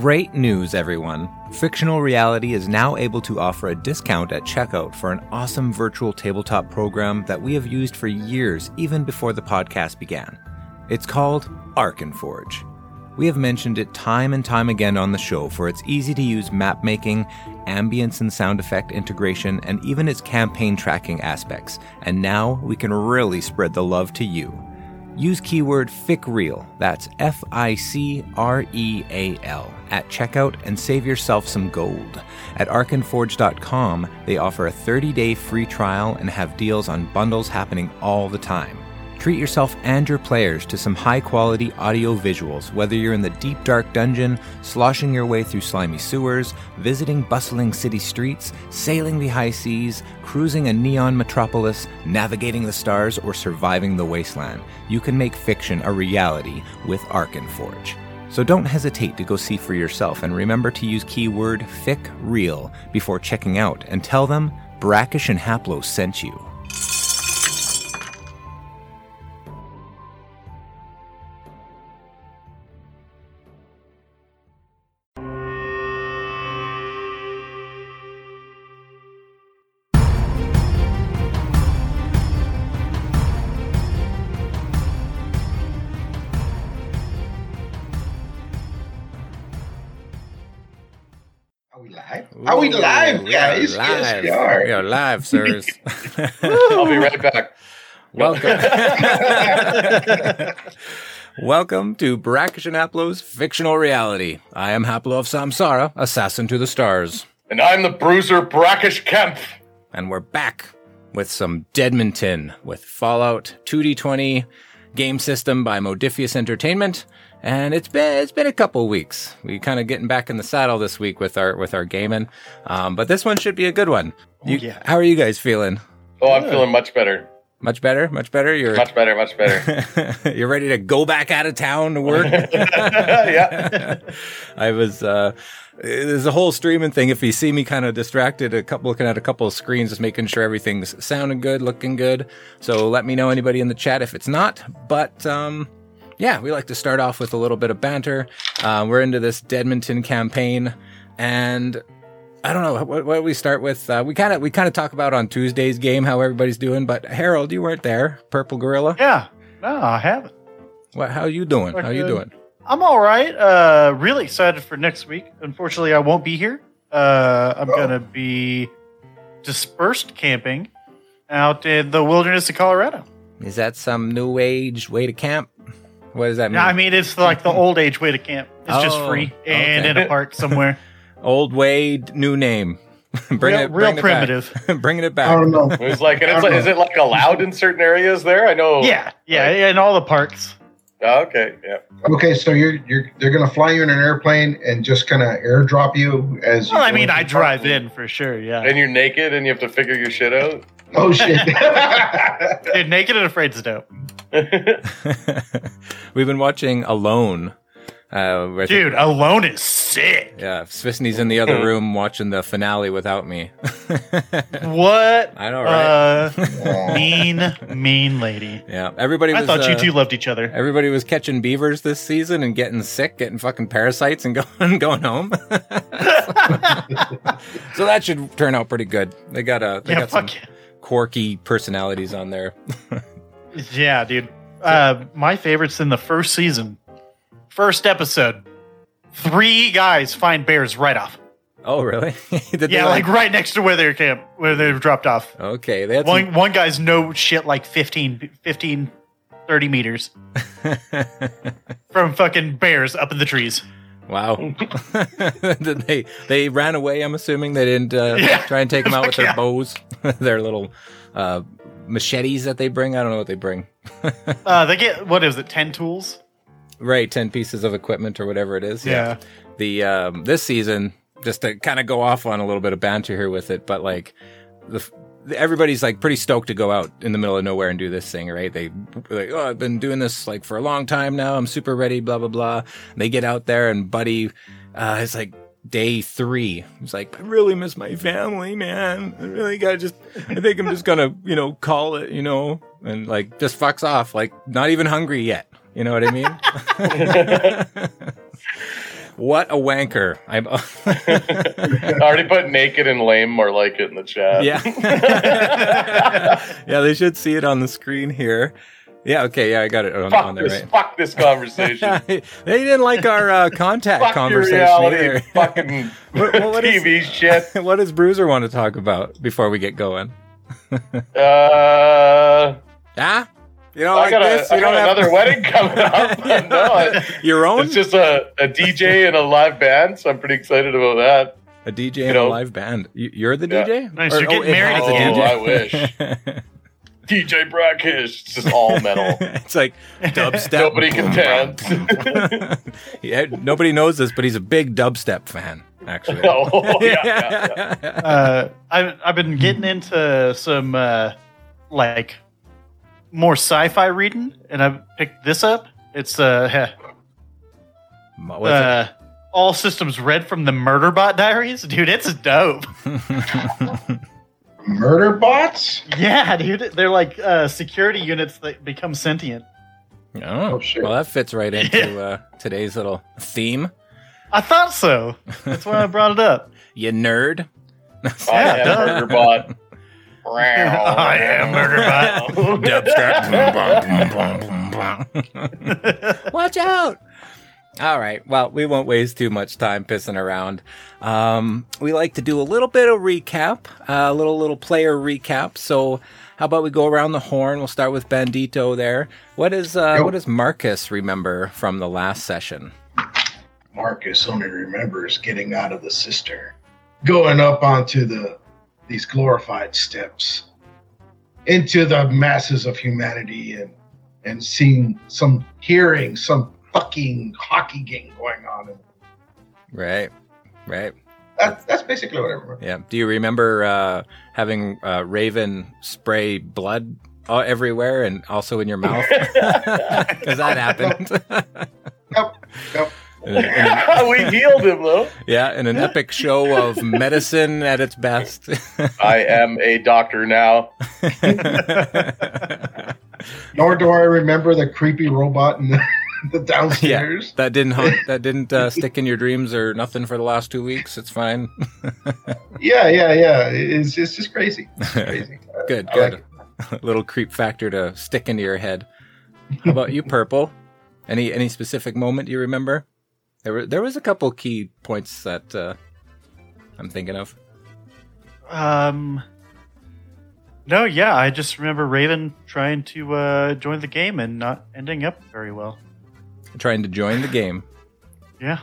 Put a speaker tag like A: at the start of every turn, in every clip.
A: Great news, everyone! Fictional Reality is now able to offer a discount at checkout for an awesome virtual tabletop program that we have used for years, even before the podcast began. It's called Arkenforge. We have mentioned it time and time again on the show for its easy to use map making, ambience and sound effect integration, and even its campaign tracking aspects. And now we can really spread the love to you. Use keyword FICREAL, that's F I C R E A L, at checkout and save yourself some gold. At arkenforge.com, they offer a 30 day free trial and have deals on bundles happening all the time. Treat yourself and your players to some high quality audio visuals, whether you're in the deep dark dungeon, sloshing your way through slimy sewers, visiting bustling city streets, sailing the high seas, cruising a neon metropolis, navigating the stars, or surviving the wasteland. You can make fiction a reality with Arkenforge. So don't hesitate to go see for yourself and remember to use keyword FICREAL before checking out and tell them Brackish and Haplo sent you.
B: Are we live, We
A: are
B: guys? Yes, we are.
A: We are live, sirs.
C: I'll be right back.
A: Welcome. Welcome to Brackish and Haplo's fictional reality. I am Haplo of Samsara, assassin to the stars.
C: And I'm the bruiser Brackish Kemp.
A: And we're back with some Deadmonton with Fallout 2D20 game system by Modiphius Entertainment. And it's been it's been a couple weeks. We kind of getting back in the saddle this week with our with our gaming, um, but this one should be a good one. You,
D: yeah.
A: How are you guys feeling?
C: Oh, I'm feeling much better.
A: Much better, much better. You're
C: Much better, much better.
A: you're ready to go back out of town to work.
C: yeah.
A: I was uh there's a whole streaming thing. If you see me kind of distracted, a couple looking at a couple of screens, just making sure everything's sounding good, looking good. So let me know anybody in the chat if it's not. But um yeah, we like to start off with a little bit of banter. Uh, we're into this Deadmonton campaign, and I don't know what, what do we start with. Uh, we kind of we kind of talk about on Tuesday's game how everybody's doing. But Harold, you weren't there. Purple Gorilla,
D: Yeah. No, I haven't.
A: what? How you doing? How you doing?
D: I'm all right. Uh, really excited for next week. Unfortunately, I won't be here. Uh, I'm
B: Oh.
D: gonna be dispersed camping out in the wilderness of Colorado.
A: Is that some new age way to camp? What does that mean?
D: Yeah, I mean it's like the old age way to camp. It's just
A: Oh,
D: free and
A: okay.
D: in a park somewhere.
A: Old way, new name. bring
D: real
A: it,
D: real
A: bring it
D: primitive.
A: back. bringing it back.
B: I don't know.
C: It was like, and it's like, is it like allowed in certain areas there? I know.
D: Yeah, yeah, in all the parks.
C: Oh, okay. Yeah.
B: Okay, so you're you're they're gonna fly you in an airplane and just kind of airdrop you as. you
D: Well, I mean, I drive in for sure. Yeah,
C: And you're naked and you have to figure your shit out.
B: Oh shit!
D: Dude, naked and afraid's dope.
A: We've been watching Alone. Uh, where I think-
D: Dude, alone is sick.
A: yeah, Svisney's in the other room watching the finale without me.
D: What?
A: I know, right?
D: Uh, mean, mean lady.
A: yeah, everybody
D: I
A: was.
D: thought you
A: uh,
D: two loved each other.
A: Everybody was catching beavers this season and getting sick, getting fucking parasites, and going going home. so that should turn out pretty good. They got a they
D: Yeah,
A: got some
D: fuck
A: quirky personalities on there.
D: yeah, dude. Uh, my favorites in the first season, first episode. Three guys find bears right off.
A: Oh, really?
D: Yeah, like right next to where they're camp, where they're dropped off.
A: okay. They some-
D: One one guy's no shit like 15, 15 30 meters from fucking bears up in the trees.
A: Wow. They they ran away. I'm assuming they didn't uh,
D: Yeah.
A: try and take them out with their
D: yeah.
A: bows, their little uh, machetes that they bring. I don't know what they bring.
D: Uh, they get what is it, ten tools?
A: Right, ten pieces of equipment or whatever it is. Yeah. The um, this season just to kind of go off on a little bit of banter here with it, but like the everybody's like pretty stoked to go out in the middle of nowhere and do this thing, right? They like, oh, I've been doing this like for a long time now. I'm super ready. Blah blah blah. They get out there and Buddy, uh, it's like day three. He's like, I really miss my family, man. I really gotta just. I think I'm just gonna, you know, call it, you know, and like just fucks off. Like not even hungry yet. You know what I mean? What a wanker! I'm.
C: I already put naked and lame more like it in the chat.
A: yeah. yeah, they should see it on the screen here. Yeah. Okay. Yeah, I got it on,
C: Fuck
A: on there.
C: this.
A: Right.
C: Fuck this conversation.
A: they didn't like our uh, contact
C: Fuck your
A: conversation
C: reality.
A: either.
C: Fucking
A: What- what- what is-
C: TV shit.
A: what does Bruiser want to talk about before we get going?
C: Uh,
A: Ah, you don't
C: I
A: like
C: got,
A: this?
C: a, I
A: You
C: got
A: don't have-
C: another wedding coming up. no, it-
A: Your own?
C: it's just a, a DJ and a live band, so I'm pretty excited about that.
A: a DJ and
C: know.
A: a live band. You, you're the
C: Yeah.
A: DJ?
D: Nice, you're getting
A: it
D: married
A: has a. DJ.
C: Oh, I wish. DJ Brackish. It's just all metal.
A: it's like dubstep.
C: Nobody can dance.
A: yeah, nobody knows this, but he's a big dubstep fan, actually.
C: oh, yeah, yeah, yeah.
D: uh, I've I've been getting into some uh, like more sci-fi reading, and I've picked this up. It's uh,
A: What's it?
D: uh all systems red from the Murderbot Diaries, dude. It's dope.
B: Murder bots?
D: Yeah, dude. They're like uh, security units that become sentient.
A: oh,
B: Oh, shit.
A: well, that fits right into uh, today's little theme.
D: I thought so. That's why I brought it up.
A: You nerd.
C: I
D: Yeah,
C: am
D: duh.
C: Murderbot.
D: I am
A: Murderbot. Watch out! All right. Well, we won't waste too much time pissing around. Um, we like to do a little bit of recap, a little little player recap. So, how about we go around the horn? We'll start with Bandito there. What is uh,
B: Yep.
A: what does Marcus remember from the last session?
B: Marcus only remembers getting out of the cistern, going up onto the these glorified steps into the masses of humanity and and seeing some hearing some fucking hockey game going on and
A: Right. Right.
B: that, that's basically what I remember.
A: Yeah. Do you remember uh, having uh, Raven spray blood uh, everywhere and also in your mouth? Because that happened.
B: Yep, yep.
A: In a- in
C: we healed him, though.
A: yeah, in an epic show of medicine at its best.
C: I am a doctor now.
B: Nor do I remember the creepy robot in the, the downstairs.
A: that didn't haunt, that didn't uh, stick in your dreams or nothing for the last two weeks. It's fine.
B: Yeah, yeah, yeah. It's, it's just crazy. It's crazy.
A: Good,
B: I like
A: good. Little creep factor to stick into your head. How about you, Purple? Any any specific moment you remember? There were there was a couple key points that uh, I'm thinking of.
D: Um. No, yeah, I just remember Raven trying to uh, join the game and not ending up very well.
A: Trying to join the game.
D: Yeah,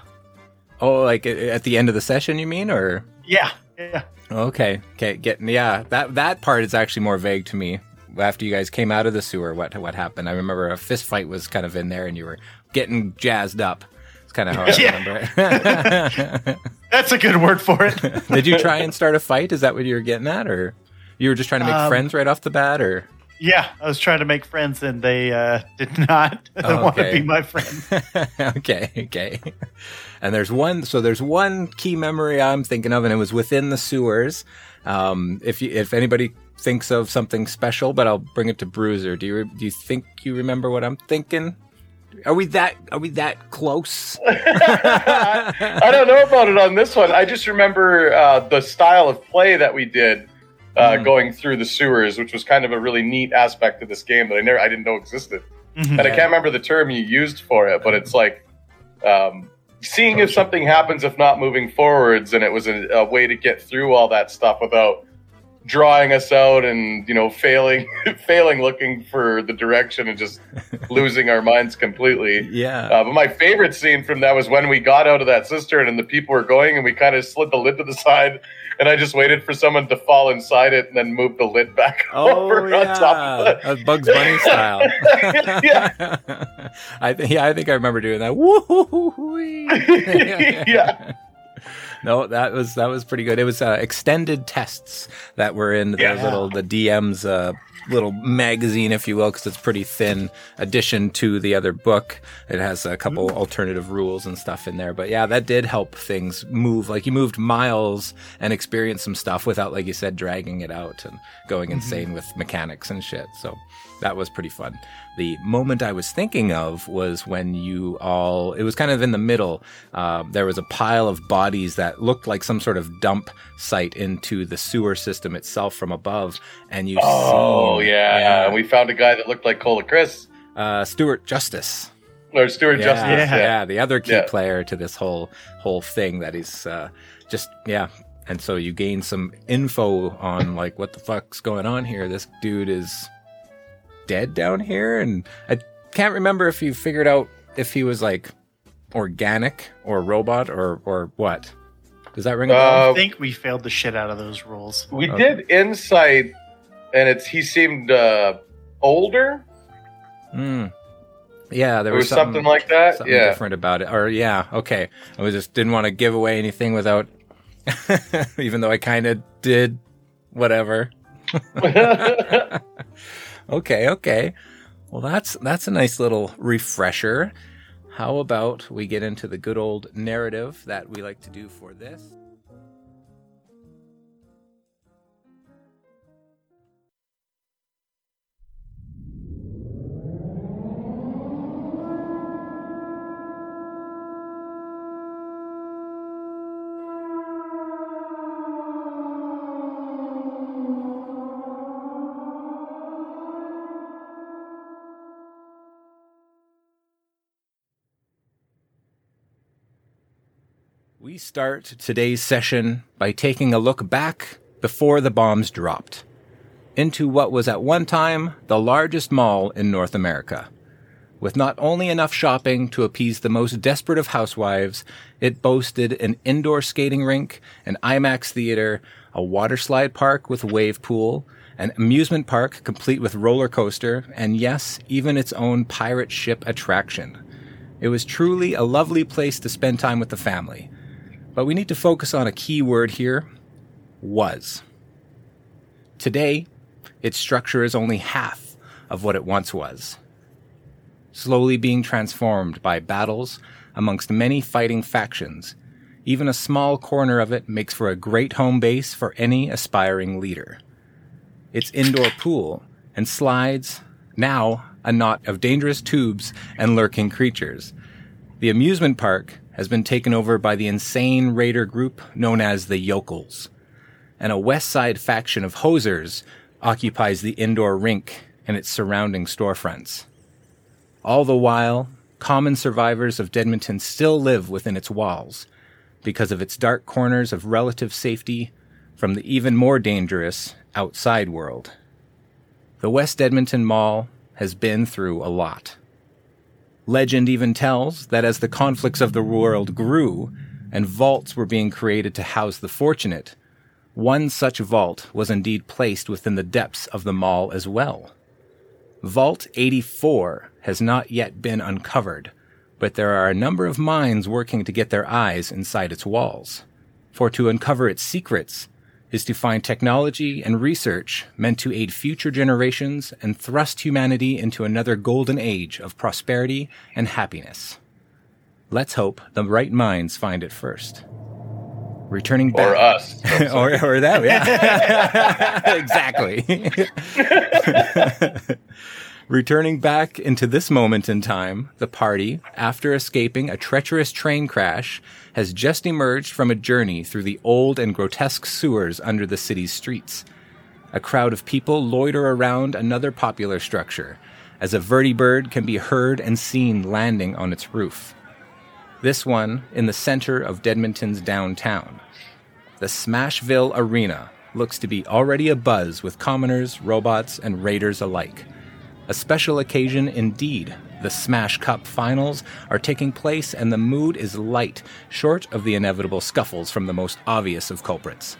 A: Oh, like at the end of the session, you mean, or
D: yeah, yeah.
A: okay, okay, getting yeah. That that part is actually more vague to me. After you guys came out of the sewer, what what happened? I remember a fist fight was kind of in there, and you were getting jazzed up. It's kind of how I remember it.
D: That's a good word for it.
A: Did you try and start a fight? Is that what you were getting at, or you were just trying to make
D: Um,
A: friends right off the bat, or
D: yeah, I was trying to make friends and they uh, did not
A: Oh,
D: want to be my friend.
A: okay, okay. And there's one, so there's one key memory I'm thinking of, and it was within the sewers. Um, if you, if anybody thinks of something special, but I'll bring it to Bruiser. Do you do you think you remember what I'm thinking? Are we that are we that close?
C: I don't know about it on this one. I just remember uh, the style of play that we did uh,
A: Mm.
C: going through the sewers, which was kind of a really neat aspect of this game that I never, I didn't know existed.
D: Mhm.
C: And I can't remember the term you used for it, but it's like um, seeing if something happens if not moving forwards, and it was a, a way to get through all that stuff without drawing us out and you know failing failing looking for the direction and just losing our minds completely
A: yeah.
C: uh, but my favorite scene from that was when we got out of that cistern and the people were going and we kind of slid the lid to the side and I just waited for someone to fall inside it and then move the lid back
A: Oh
C: over
A: yeah,
C: on top of it.
A: Bugs Bunny style.
C: Yeah.
A: I th- yeah, I think I remember doing that.
C: Yeah.
A: No, that was that was pretty good. It was uh, extended tests that were in the
C: Yeah.
A: little the DM's uh, little magazine, if you will, because it's pretty thin addition to the other book. It has a couple alternative rules and stuff in there. But yeah, that did help things move. Like you moved miles and experienced some stuff without, like you said, dragging it out and going insane with mechanics and shit. So that was pretty fun. The moment I was thinking of was when you all, it was kind of in the middle. Uh, there was a pile of bodies that looked like some sort of dump site into the sewer system itself from above. And you
C: Oh
A: see,
C: yeah. we found a guy that looked like Cola Chris
A: uh, Stuart Justice.
C: or Stuart
A: Yeah,
C: Justice.
A: yeah,
C: Yeah.
A: the other key
C: Yeah.
A: player to this whole whole thing that he's uh, just yeah. And so you gain some info on like what the fuck's going on here. This dude is dead down here, and I can't remember if you figured out if he was like organic or robot or or what. Does that ring a bell?
C: Uh,
D: I think we failed the shit out of those rules.
C: We
A: Okay.
C: did insight, and it's he seemed uh, older.
A: Mm. Yeah, there
C: There
A: was
C: was something, like that.
A: something
C: Yeah.
A: different about it. Or yeah, okay. I was just didn't want to give away anything without, even though I kind of did. Whatever. Okay, okay. Well, that's that's a nice little refresher. How about we get into the good old narrative that we like to do for this? Start today's session by taking a look back before the bombs dropped into what was at one time the largest mall in North America. With not only enough shopping to appease the most desperate of housewives, it boasted an indoor skating rink, an IMAX theater, a water slide park with wave pool, an amusement park complete with roller coaster, and yes, even its own pirate ship attraction. It was truly a lovely place to spend time with the family. But we need to focus on a key word here was. Today, its structure is only half of what it once was. Slowly being transformed by battles amongst many fighting factions, even a small corner of it makes for a great home base for any aspiring leader. Its indoor pool and slides, now a knot of dangerous tubes and lurking creatures. The amusement park has been taken over by the insane raider group known as the Yokels, and a West Side faction of hosers occupies the indoor rink and its surrounding storefronts. All the while, common survivors of Dedmonton still live within its walls because of its dark corners of relative safety from the even more dangerous outside world. The West Edmonton Mall has been through a lot. Legend even tells that as the conflicts of the world grew and vaults were being created to house the fortunate, one such vault was indeed placed within the depths of the mall as well. Vault 84 has not yet been uncovered, but there are a number of minds working to get their eyes inside its walls. For to uncover its secrets is to find technology and research meant to aid future generations and thrust humanity into another golden age of prosperity and happiness. Let's hope the right minds find it first. Returning back.
C: or us.
A: or, or that, yeah. exactly. Returning back into this moment in time, the party, after escaping a treacherous train crash, has just emerged from a journey through the old and grotesque sewers under the city's streets. A crowd of people loiter around another popular structure, as a vertibird can be heard and seen landing on its roof. This one in the center of Dedmonton's downtown. The Smashville Arena looks to be already abuzz with commoners, robots, and raiders alike. A special occasion indeed. The Smash Cup finals are taking place and the mood is light, short of the inevitable scuffles from the most obvious of culprits.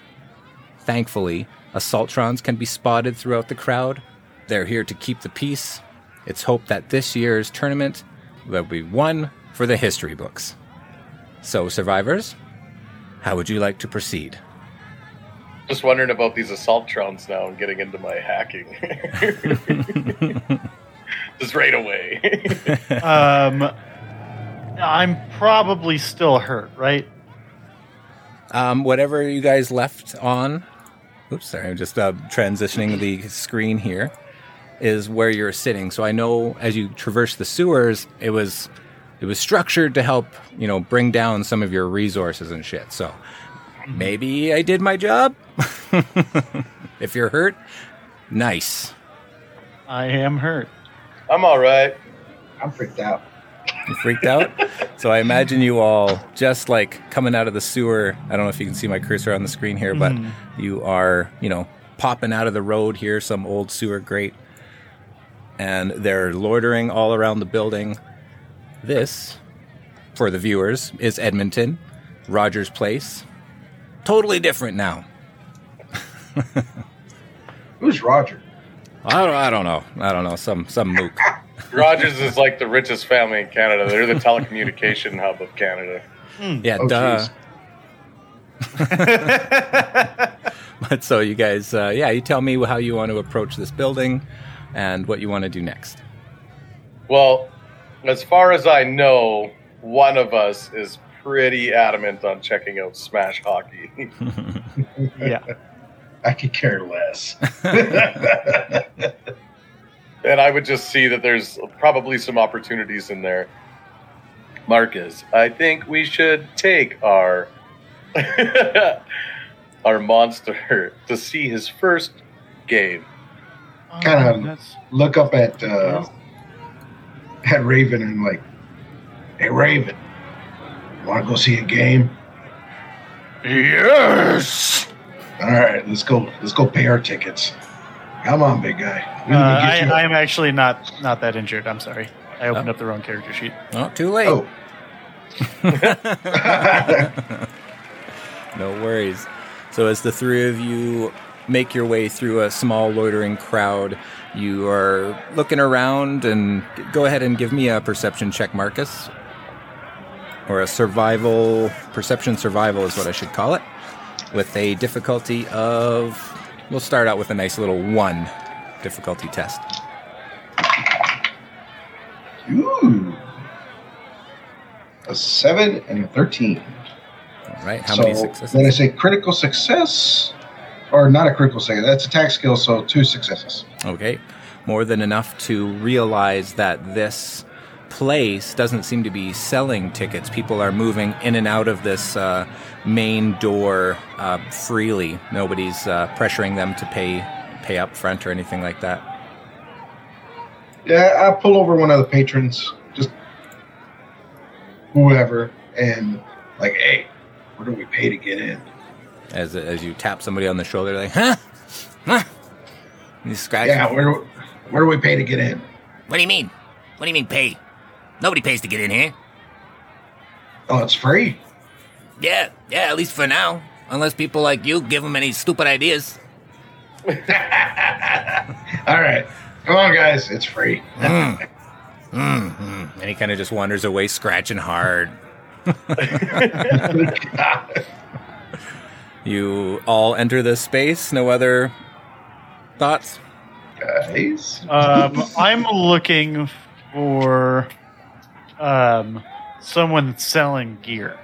A: Thankfully, Assaultrons can be spotted throughout the crowd. They're here to keep the peace. It's hoped that this year's tournament will be one for the history books. So, survivors, how would you like to proceed?
C: Just wondering about these assaultrons now and getting into my hacking. Just right away.
D: Um, I'm probably still hurt, right?
A: Um, whatever you guys left on. Oops, sorry, I'm just uh, transitioning the screen here. is where you're sitting. So I know as you traverse the sewers, it was it was structured to help you know bring down some of your resources and shit. So maybe I did my job. if you're hurt, nice.
D: I am hurt.
C: I'm all right.
B: I'm freaked out.
A: You freaked out? so I imagine you all just like coming out of the sewer. I don't know if you can see my cursor on the screen here, but
D: Mhm.
A: you are, you know, popping out of the road here, some old sewer grate. And they're loitering all around the building. This, for the viewers, is Edmonton, Rogers Place. Totally different now.
B: Who's Roger?
A: I don't, I don't know. I don't know. Some some mook.
C: Rogers is like the richest family in Canada. They're the telecommunication hub of Canada.
A: Yeah,
B: Oh,
A: duh. But so you guys, uh, yeah, you tell me how you want to approach this building and what you want to do next.
C: Well, as far as I know, one of us is pretty adamant on checking out Smash Hockey.
D: Yeah.
B: I could care less.
C: and I would just see that there's probably some opportunities in there. Marcus, I think we should take our our monster to see his first game.
B: Kinda-
D: Um,
B: Look up at uh, at Raven and like, hey Raven, want to go see a game?
D: Yes.
B: All right, let's go. Let's go pay our tickets. Come on, big guy.
D: Uh, I, I, am actually not not that injured. I'm sorry. I opened up the wrong character sheet.
A: Oh, too late.
B: oh,
A: no worries. So, as the three of you make your way through a small loitering crowd, you are looking around and go ahead and give me a perception check, Marcus. Or a survival, perception survival is what I should call it. With a difficulty of, we'll start out with a nice little one difficulty test.
B: ooh, a seven and a thirteen.
A: All right, how
B: so
A: many successes?
B: Then I say critical success, or not a critical success. That's attack skill, so two successes.
A: Okay. More than enough to realize that this place doesn't seem to be selling tickets. People are moving in and out of this uh, main door uh, freely. Nobody's uh, pressuring them to pay pay up front or anything like that.
B: Yeah, I'll pull over one of the patrons, just whoever, and like, hey, what do we pay to get in?
A: As as you tap somebody on the shoulder, like, huh, huh. You scratch.
B: Yeah, where where do we pay to get in?
E: What do you mean? What do you mean pay? Nobody pays to get in here.
B: Oh, it's free.
E: Yeah, yeah, at least for now. Unless people like you give them any stupid ideas.
B: All right, come on, guys, it's free. Hmm. Hmm, hmm.
A: And he kind of just wanders away, scratching hard. You all enter this space. No other thoughts?
B: guys,
D: Um, I'm looking for um, someone selling gear.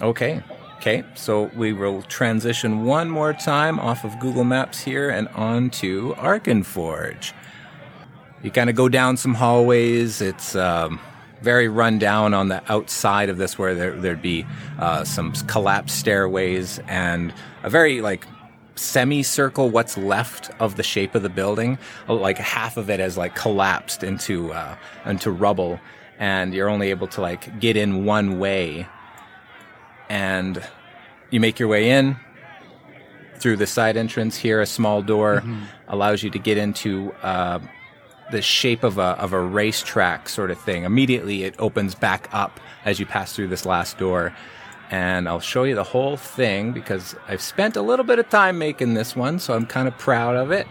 A: Okay. Okay. So we will transition one more time off of Google Maps here and onto Arkenforge. You kind of go down some hallways. It's um, very run down on the outside of this, where there, there'd be uh, some collapsed stairways and a very like semicircle. What's left of the shape of the building, like half of it has like collapsed into uh, into rubble, and you're only able to like get in one way and you make your way in through the side entrance here. A small door allows you to get into uh, the shape of a of a racetrack sort of thing. Immediately, it opens back up as you pass through this last door, and I'll show you the whole thing because I've spent a little bit of time making this one, so I'm kind of proud of it.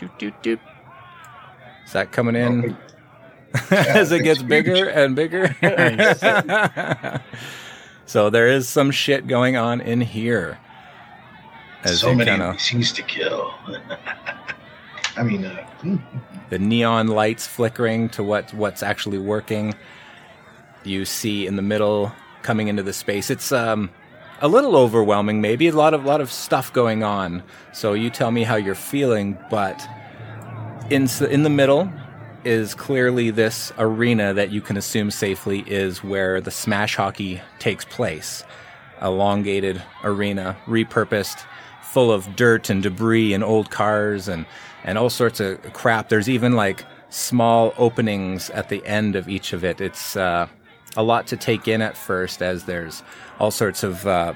A: Doot, doot, doot. Is that coming in? as it
B: it's
A: gets
B: huge.
A: bigger and bigger. so there is some shit going on in here. As
B: so many
A: kinda,
B: scenes to kill. I mean, uh, hmm.
A: the neon lights flickering to what what's actually working. You see in the middle coming into the space. It's um a little overwhelming, maybe a lot of lot of stuff going on. So you tell me how you're feeling, but in in the middle is clearly this arena that you can assume safely is where the smash hockey takes place. Elongated arena, repurposed, full of dirt and debris and old cars and and all sorts of crap. There's even like small openings at the end of each of it. It's uh, a lot to take in at first, as there's all sorts of uh,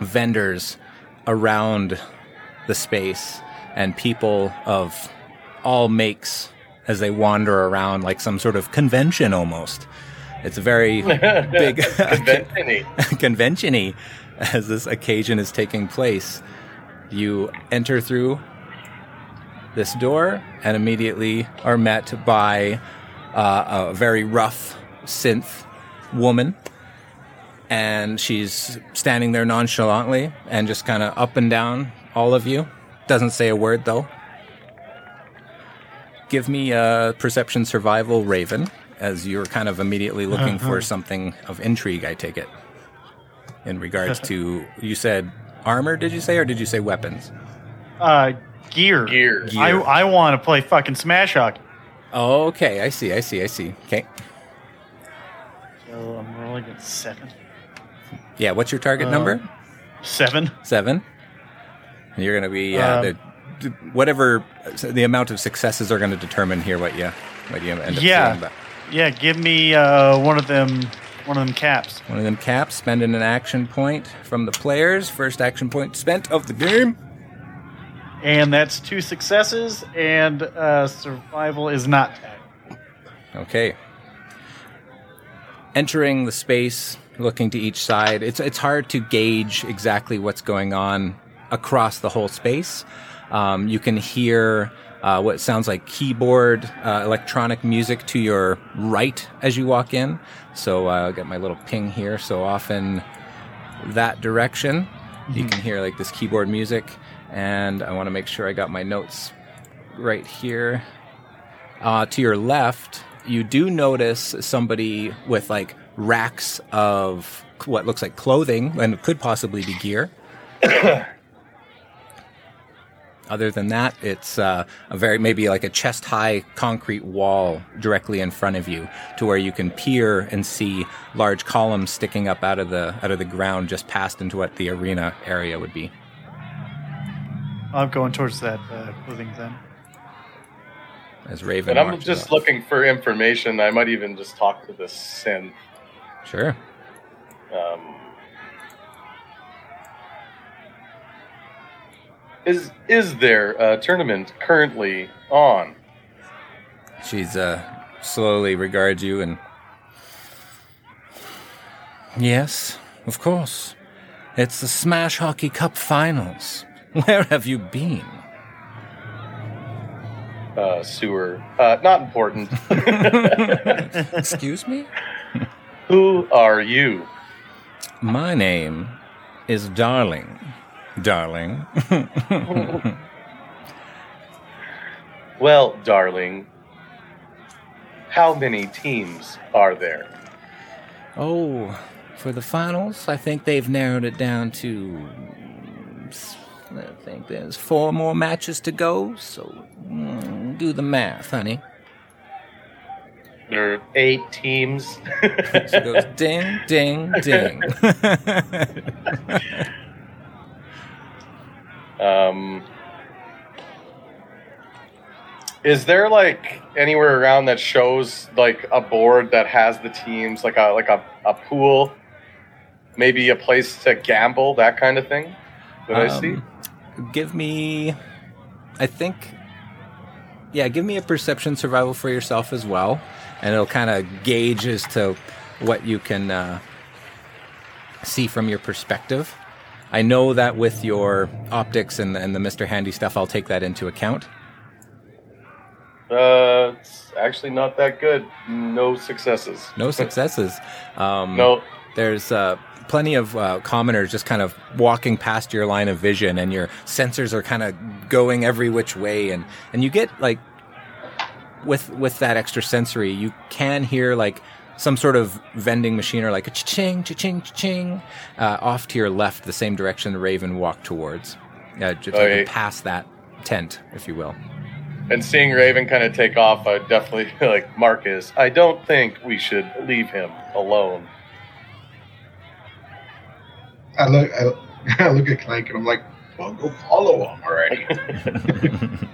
A: vendors around the space and people of all makes as they wander around like some sort of convention almost. It's a very big
C: Convention-y.
A: convention-y as this occasion is taking place. You enter through this door and immediately are met by uh, a very rough synth woman. And she's standing there nonchalantly and just kind of up and down all of you. Doesn't say a word though. Give me a perception survival, Raven, as you're kind of immediately looking for something of intrigue, I take it. In regards to, you said armor, did you say, or did you say weapons?
D: Uh, gear.
C: Gear.
A: Gear.
D: I, I want to play fucking Smash Hockey.
A: Okay, I see, I see, I see. Okay.
D: So I'm at seven.
A: Yeah, what's your target
D: Uh,
A: number?
D: Seven.
A: Seven. And you're going to be,
D: Um,
A: the, whatever the amount of successes are going to determine here what you, what you end up
D: Yeah.
A: But
D: Yeah, give me uh, one of them. One of them caps.
A: one of them caps, spending an action point from the players. First action point spent of the game.
D: And that's two successes, and uh, survival is not tagged.
A: Okay. Entering the space, looking to each side, it's it's hard to gauge exactly what's going on across the whole space. Um, you can hear uh, what sounds like keyboard, uh, electronic music to your right as you walk in. So uh, I'll get my little ping here. So often that direction, you can hear like this keyboard music, and I want to make sure I got my notes right here. Uh, to your left, you do notice somebody with like racks of what looks like clothing and could possibly be gear. Other than that, it's uh, a very maybe like a chest high concrete wall directly in front of you, to where you can peer and see large columns sticking up out of the out of the ground just past into what the arena area would be.
D: I'm going towards that uh, clothing then.
A: As Raven,
C: And I'm just
A: up.
C: looking for information. I might even just talk to this synth.
A: Sure.
C: Um, is is there a tournament currently on?
A: She's uh slowly regards you and Yes, of course. It's the Smash Hockey Cup Finals. Where have you been?
C: Uh, sewer. Uh, not important.
A: Excuse me?
C: Who are you?
A: My name is Darling. Darling.
C: Well, darling, how many teams are there?
A: oh, for the finals, I think they've narrowed it down to I think there's four more matches to go, so mm, do the math, honey.
C: There are eight teams.
A: So it goes ding, ding, ding.
C: um, is there like anywhere around that shows like a board that has the teams, like a like a, a pool, maybe a place to gamble, that kind of thing? That I see.
A: Give me, I think, yeah, give me a perception survival for yourself as well, and it'll kind of gauge as to what you can uh, see from your perspective. I know that with your optics and, and the Mr. Handy stuff, I'll take that into account.
C: Uh, it's actually not that good. No successes.
A: No successes. Um,
C: No.
A: There's uh, plenty of uh, commoners just kind of walking past your line of vision, and your sensors are kind of going every which way, and and you get like with with that extra sensory, you can hear like some sort of vending machine or like a cha-ching, cha-ching, cha-ching, uh, off to your left, the same direction the Raven walked towards. Uh, just like
C: Okay.
A: past that tent, if you will.
C: And seeing Raven kind of take off, I definitely like Marcus. I don't think we should leave him alone.
B: I look, I, I look at Clank and I'm like, well, go follow him already.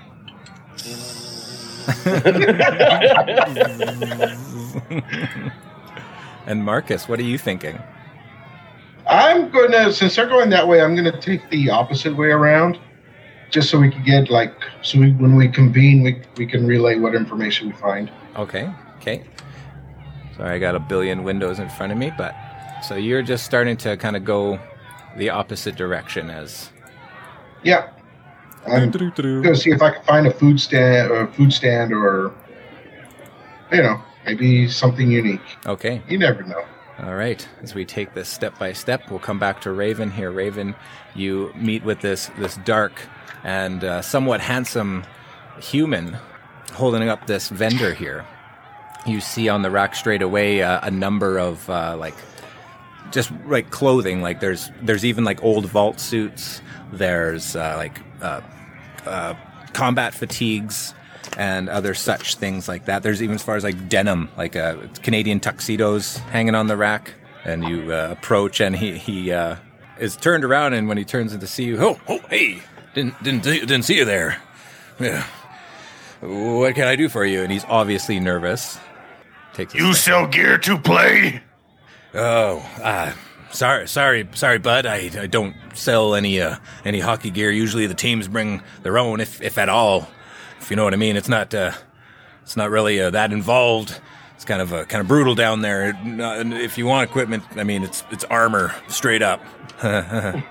A: and Marcus, what are you thinking?
B: I'm gonna, since they're going that way, I'm gonna take the opposite way around, just so we can get like, so we, when we convene, we we can relay what information we find.
A: Okay, okay. Sorry, I got a billion windows in front of me, but so you're just starting to kind of go the opposite direction as.
B: Yeah, I'm gonna see if I can find a food stand, or a food stand, or you know, maybe something unique.
A: Okay,
B: You never know.
A: all right. As we take this step by step, we'll come back to Raven here. Raven, you meet with this this dark and uh, somewhat handsome human holding up this vendor here. You see on the rack straight away uh, a number of uh, like just like clothing. Like there's there's even like old vault suits. There's uh, like uh, uh, combat fatigues and other such things like that. There's even as far as like denim, like uh, Canadian tuxedos hanging on the rack. And you uh, approach, and he he uh, is turned around, and when he turns in to see you, oh
E: Oh, hey, didn't didn't see- didn't see you there.
A: yeah, what can I do for you? And he's obviously nervous. Takes
D: You sell gear to play?
E: Oh, uh, sorry, sorry, sorry, bud. I, I don't sell any uh, any hockey gear. Usually the teams bring their own, if if at all. If you know what I mean. It's not uh, it's not really uh, that involved. It's kind of uh, kind of brutal down there. If you want equipment, I mean, it's it's armor straight up.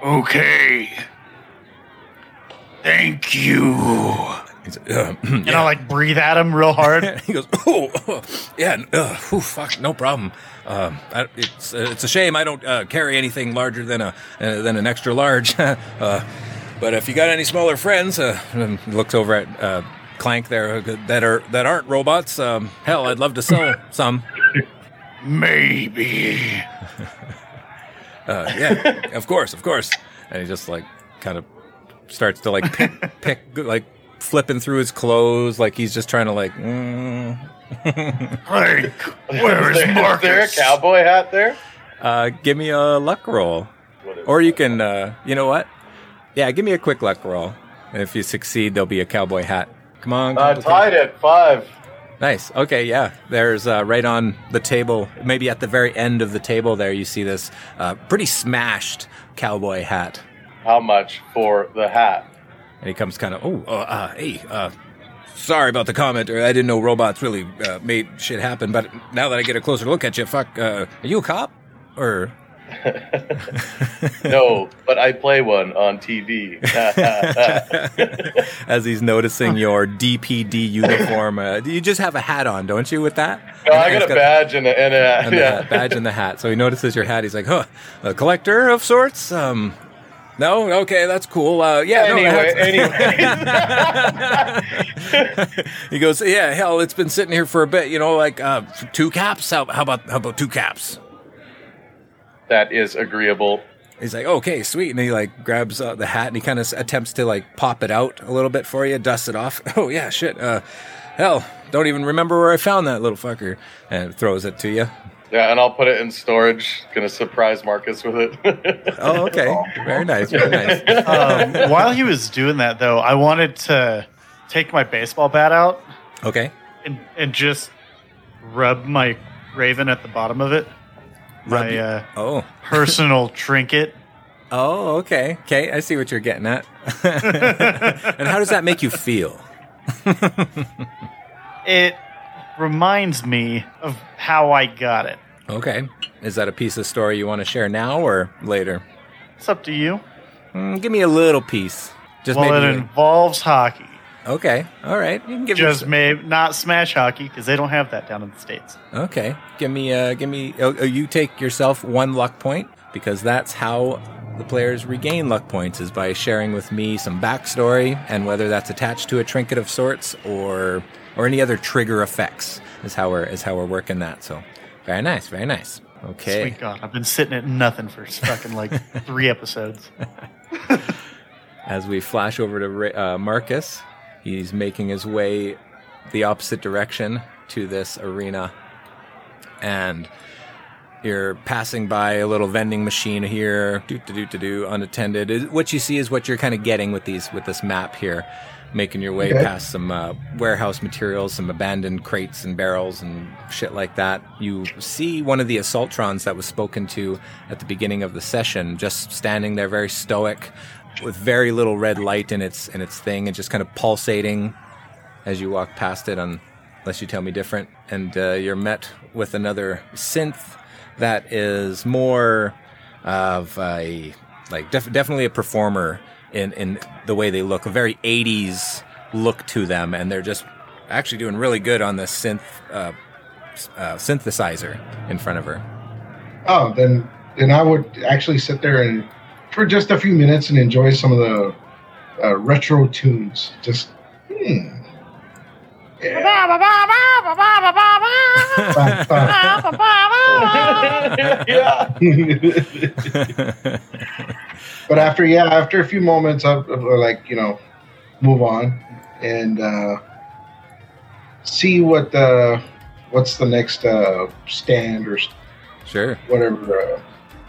D: Okay. Thank you.
E: It's, uh,
D: And I like breathe at him real hard.
E: He goes, oh, oh, yeah, uh, whew, fuck, no problem. Um, I, it's uh, it's a shame I don't uh, carry anything larger than a uh, than an extra large. uh, but if you got any smaller friends, uh, looks over at uh, Clank there uh, that are that aren't robots. Um, hell, I'd love to sell some.
D: Maybe.
E: Uh, yeah, of course, of course.
A: and he just like kind of starts to like pick, pick like flipping through his clothes, like he's just trying to like. Mm.
D: Like, where is
C: there,
D: Marcus?
C: Is there a cowboy hat there?
A: Uh, give me a luck roll. Or you can, uh, you know what? Yeah, give me a quick luck roll. And if you succeed, there'll be a cowboy hat. Come on.
C: Uh, tied at five.
A: Nice. Okay, yeah. There's uh, right on the table, maybe at the very end of the table there, you see this uh, pretty smashed cowboy hat.
C: How much for the hat?
A: And he comes kind of, oh,
E: Oh, uh, hey, uh, sorry about the comment. Or I didn't know robots really uh, made shit happen. But now that I get a closer look at you, fuck, uh, are you a cop? Or
C: No, but I play one on TV.
A: as he's noticing your DPD uniform. Uh, you just have a hat on, don't you, with that?
C: no, I
A: And
C: got
A: it's
C: a badge and a, and a
A: and the
C: yeah.
A: hat, badge and the hat. So he notices your hat. He's like, "Huh, a collector of sorts." Um, no, okay, that's cool. Uh, yeah,
C: Anyway,
A: that's-
C: anyway.
A: he goes, "Yeah, hell, it's been sitting here for a bit. You know, like uh, two caps. How, how about how about two caps?"
C: that is agreeable.
A: He's like, "Okay, sweet," and he like grabs uh, the hat and he kind of attempts to like pop it out a little bit for you, dust it off. Oh yeah, shit. Uh, hell, don't even remember where I found that little fucker, and throws it to you.
C: Yeah, and I'll put it in storage. Gonna surprise Marcus with it.
A: Oh, okay, very nice, very nice.
D: um, while he was doing that, though, I wanted to take my baseball bat out
A: Okay.
D: and, and just rub my raven at the bottom of it.
A: Rub
D: My uh,
A: Oh.
D: personal trinket.
A: Oh, okay. Okay, I see what you're getting at. and how does that make you feel?
D: It reminds me of how I got it.
A: Okay. Is that a piece of story you want to share now or later?
D: It's up to you.
A: Mm, give me a little piece. Just
D: well, it involves hockey.
A: Okay. All right. You can give
D: Just
A: me.
D: may not smash hockey because they don't have that down in the states.
A: Okay. Give me. Uh. Give me. Oh, oh, you take yourself one luck point because that's how the players regain luck points is by sharing with me some backstory and whether that's attached to a trinket of sorts or or any other trigger effects is how we're is how we're working that. So very nice, very nice. Okay.
D: Sweet God, I've been sitting at nothing for fucking like three episodes.
A: As we flash over to uh, Marcus, he's making his way the opposite direction to this arena, and you're passing by a little vending machine here, do do do do do, unattended. What you see is what you're kind of getting with these with this map here, making your way
B: Okay.
A: past some uh, warehouse materials, some abandoned crates and barrels and shit like that. You see one of the assaultrons that was spoken to at the beginning of the session, just standing there, very stoic, with very little red light in its in its thing, and just kind of pulsating as you walk past it, un- unless you tell me different. And uh, you're met with another synth that is more of a like def- definitely a performer in in the way they look, a very 80s look to them, and they're just actually doing really good on the synth uh, uh, synthesizer in front of her.
B: Oh, then then I would actually sit there and for just a few minutes and enjoy some of the uh, retro tunes. Just hmm. Yeah. Ba, ba.
C: yeah.
B: but after yeah, after a few moments, I like you know move on and uh, see what the what's the next uh, stand or
A: sure.
B: whatever uh,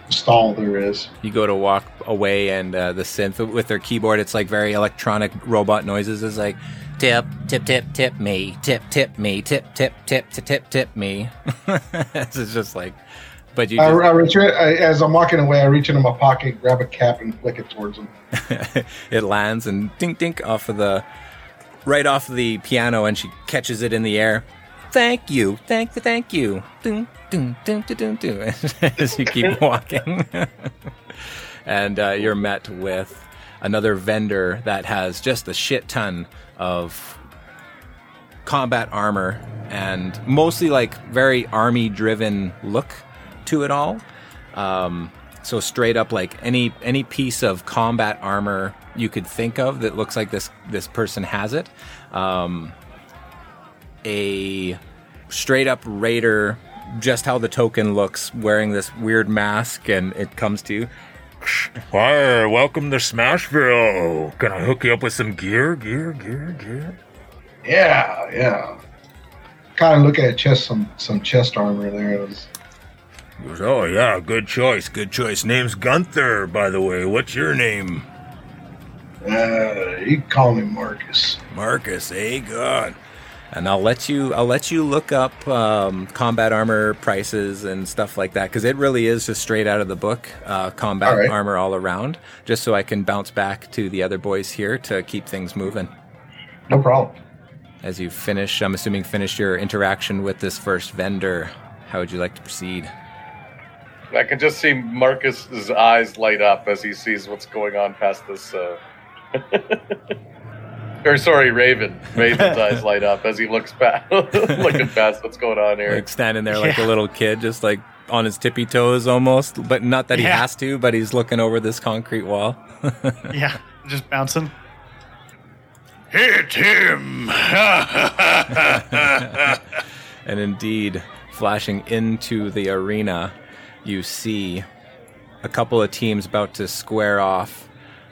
B: stall there is.
A: You go to walk away, and uh, the synth with their keyboard, it's like very electronic robot noises. Is like tip, tip, tip, tip me, tip, tip me, tip, tip, tip, tip, tip, tip me. it's just like, but you
B: I,
A: just,
B: I reach I, as I'm walking away. I reach into my pocket, grab a cap, and flick it towards him.
A: it lands and dink dink off of the right off the piano, and she catches it in the air. Thank you, thank you, thank you. Dun, dun, dun, dun, dun, as you keep walking, and uh, you're met with another vendor that has just a shit ton of combat armor and mostly like very army driven look to it all. Um, so straight up like any any piece of combat armor you could think of that looks like this this person has it. Um, a straight up raider, just how the token looks, wearing this weird mask, and it comes to you.
E: Hi, welcome to Smashville. Can I hook you up with some gear, gear, gear, gear?
B: Yeah, yeah. Kind of look at chest some some chest armor there. It was,
E: He goes, oh yeah, good choice, good choice. Name's Gunther, by the way. What's your name?
B: uh, you call me Marcus.
A: Marcus, eh? God. And I'll let you I'll let you look up um, combat armor prices and stuff like that because it really is just straight out of the book uh, combat
B: All right.
A: armor all around. Just so I can bounce back to the other boys here to keep things moving.
B: No problem.
A: As you finish, I'm assuming finish your interaction with this first vendor. How would you like to proceed?
C: I can just see Marcus's eyes light up as he sees what's going on past this. Uh... or sorry, Raven. Raven's eyes light up as he looks past, looking past what's going on here.
A: Like standing there like
D: Yeah.
A: a little kid, just like on his tippy toes almost, but not that he
D: Yeah.
A: has to, but he's looking over this concrete wall.
D: Yeah, just bouncing.
E: Hit him!
A: And indeed, flashing into the arena, you see a couple of teams about to square off,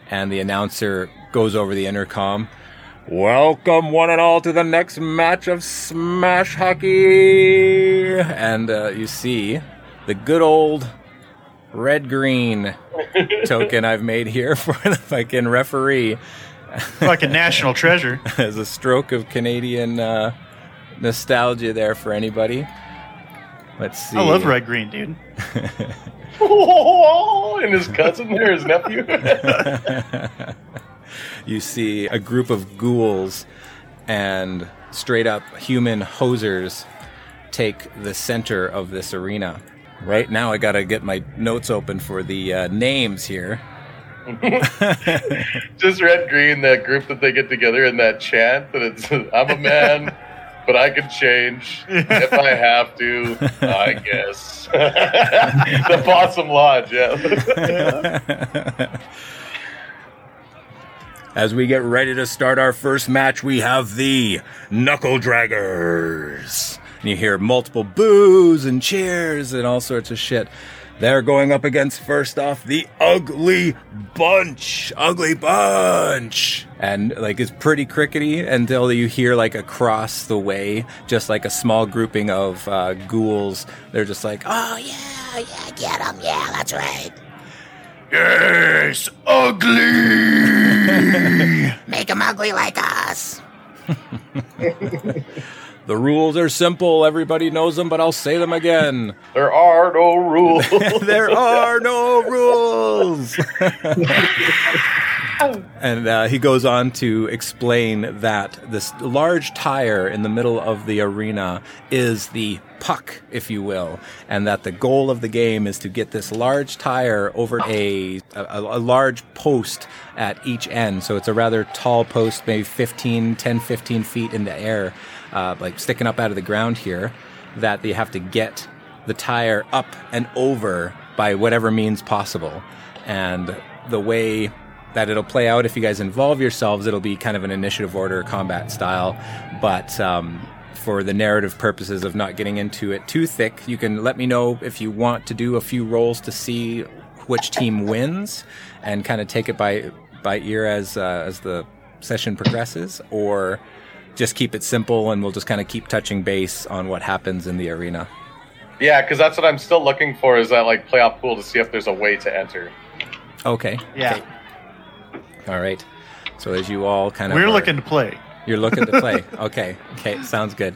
A: and the announcer goes over the intercom. Welcome, one and all, to the next match of Smash Hockey! And uh, you see the good old red green token I've made here for the fucking referee
D: Like a national treasure.
A: as a stroke of Canadian uh, nostalgia there for anybody. Let's see.
D: I love red green, dude.
C: and his cousin there, his nephew.
A: you see a group of ghouls and straight up human hosers take the center of this arena. Right now, I gotta get my notes open for the uh, names here.
C: just red green, that group that they get together in that chant that it's I'm a man, but I can change if I have to. I guess the Possum Lodge. Yeah.
A: As we get ready to start our first match, we have the Knuckle Draggers. And you hear multiple boos and cheers and all sorts of shit. They're going up against first off the Ugly Bunch. Ugly Bunch. And like it's pretty crickety until you hear like across the way, just like a small grouping of uh, ghouls. They're just like, oh yeah, yeah, get them, yeah, that's right.
F: Yes, ugly.
A: Make them ugly like us. the rules are simple. Everybody knows them, but I'll say them again.
C: There are no rules.
A: there are no rules. and uh, he goes on to explain that this large tire in the middle of the arena is the puck, if you will, and that the goal of the game is to get this large tire over a, a, a large post at each end. So it's a rather tall post, maybe 15, 10, 15 feet in the air, uh, like sticking up out of the ground here, that they have to get the tire up and over by whatever means possible. And the way that it'll play out if you guys involve yourselves, it'll be kind of an initiative order combat style. But um, for the narrative purposes of not getting into it too thick, you can let me know if you want to do a few rolls to see which team wins and kind of take it by by ear as uh, as the session progresses, or just keep it simple and we'll just kind of keep touching base on what happens in the arena.
C: yeah, because that's what I'm still looking for is that like playoff pool to see if there's a way to enter.
A: Okay.
F: Yeah.
A: Okay. All right. So as you all kind of
F: We're
A: are-
F: looking to play.
A: You're looking to play. okay. Okay. Sounds good.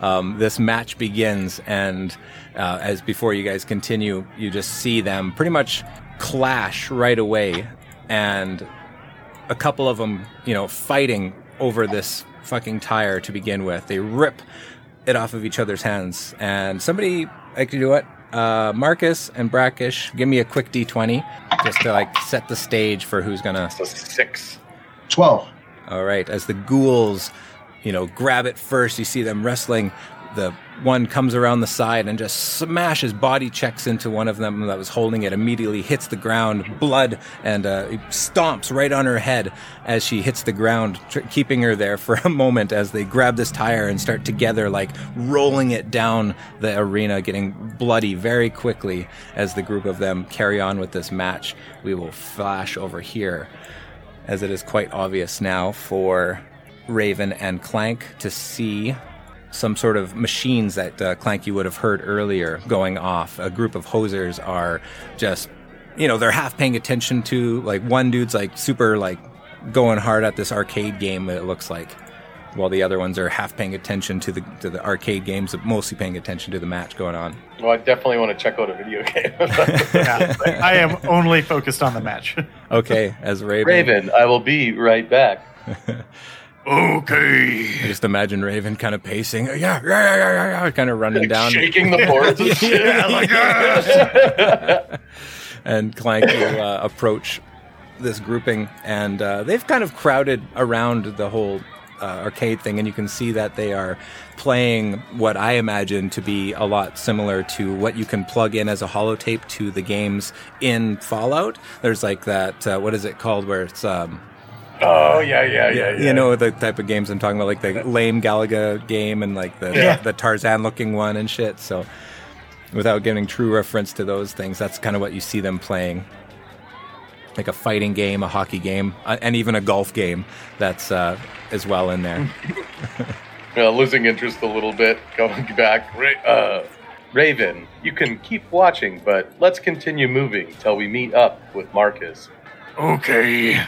A: Um, this match begins, and uh, as before you guys continue, you just see them pretty much clash right away, and a couple of them, you know, fighting over this fucking tire to begin with. They rip it off of each other's hands, and somebody I can do it. Uh, Marcus and Brackish, give me a quick d20 just to like set the stage for who's gonna
C: So six.
B: 12.
A: all right, as the ghouls, you know, grab it first, you see them wrestling. The one comes around the side and just smashes body checks into one of them that was holding it. Immediately hits the ground, blood, and uh, stomps right on her head as she hits the ground, tr- keeping her there for a moment as they grab this tire and start together, like rolling it down the arena, getting bloody very quickly as the group of them carry on with this match. We will flash over here as it is quite obvious now for Raven and Clank to see some sort of machines that uh, Clank you would have heard earlier going off. A group of hosers are just, you know, they're half paying attention to like one dude's like super like going hard at this arcade game. It looks like. While the other ones are half paying attention to the to the arcade games, but mostly paying attention to the match going on.
C: Well, I definitely want to check out a video game.
F: Yeah. I am only focused on the match.
A: Okay, as Raven,
C: Raven, I will be right back.
F: okay.
A: I just imagine Raven kind of pacing, yeah, yeah, yeah, yeah, yeah, kind of running down.
C: Shaking the boards and shit.
A: Yeah, like, "Yes!" and Clank will uh, approach this grouping, and uh, they've kind of crowded around the whole uh, arcade thing, and you can see that they are playing what I imagine to be a lot similar to what you can plug in as a holotape to the games in Fallout. There's like that, uh, what is it called, where it's. Um,
C: Oh yeah, yeah, yeah, yeah.
A: you know the type of games I'm talking about, like the lame Galaga game and like the
C: Yeah.
A: the Tarzan looking one and shit. So, without giving true reference to those things, that's kind of what you see them playing, like a fighting game, a hockey game, uh, and even a golf game. That's uh, as well in there.
C: Uh, losing interest a little bit, going back. Ra- uh, Raven, you can keep watching, but let's continue moving till we meet up with Marcus.
F: Okay.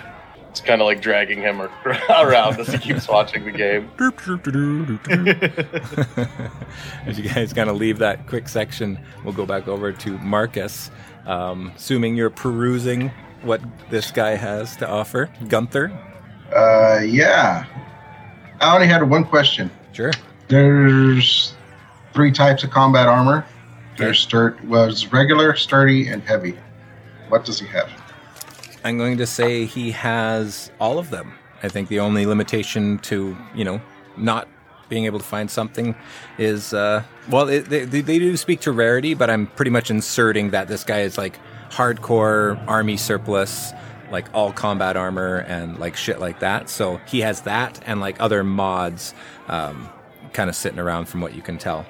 C: It's kind of like dragging him around as he keeps watching the game.
A: As you guys kind of leave that quick section, we'll go back over to Marcus. Um, assuming you're perusing what this guy has to offer, Gunther.
B: Uh, yeah. I only had one question.
A: Sure.
B: There's three types of combat armor. There's sturt was regular, sturdy, and heavy. What does he have?
A: I'm going to say he has all of them. I think the only limitation to, you know, not being able to find something is uh, well, it, they, they do speak to rarity, but I'm pretty much inserting that this guy is like hardcore army surplus, like all combat armor and like shit like that. So he has that and like other mods, um, kind of sitting around from what you can tell.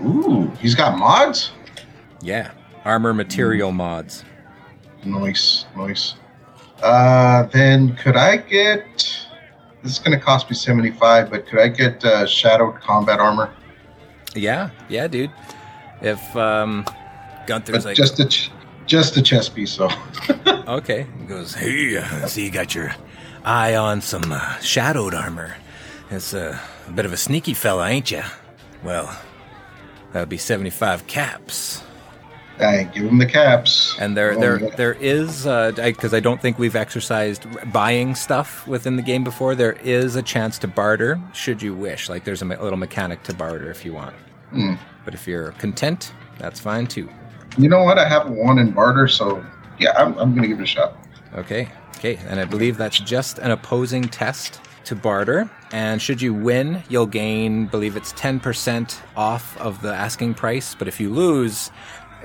B: Ooh, he's got mods.
A: Yeah, armor material mods.
B: Nice, nice. Uh, then could I get? This is going to cost me seventy-five, but could I get uh, shadowed combat armor?
A: Yeah, yeah, dude. If um, Gunther's
B: But
A: like,
B: just a ch- just a chest piece, so.
A: okay, he goes, hey, uh, see, you got your eye on some uh, shadowed armor. It's uh, a bit of a sneaky fella, ain't ya? Well, that would be seventy-five caps.
B: I give them the caps.
A: And there,
B: Oh,
A: there,
B: yeah.
A: there is because I, don't think we've exercised buying stuff within the game before. There is a chance to barter, should you wish. Like there's a me- little mechanic to barter if you want.
B: Hmm.
A: But if you're content, that's fine too.
B: You know what? I have one in barter, so yeah, I'm, I'm going to give it a shot.
A: Okay, okay, and I believe that's just an opposing test to barter. And should you win, you'll gain, believe it's ten percent off of the asking price. But if you lose,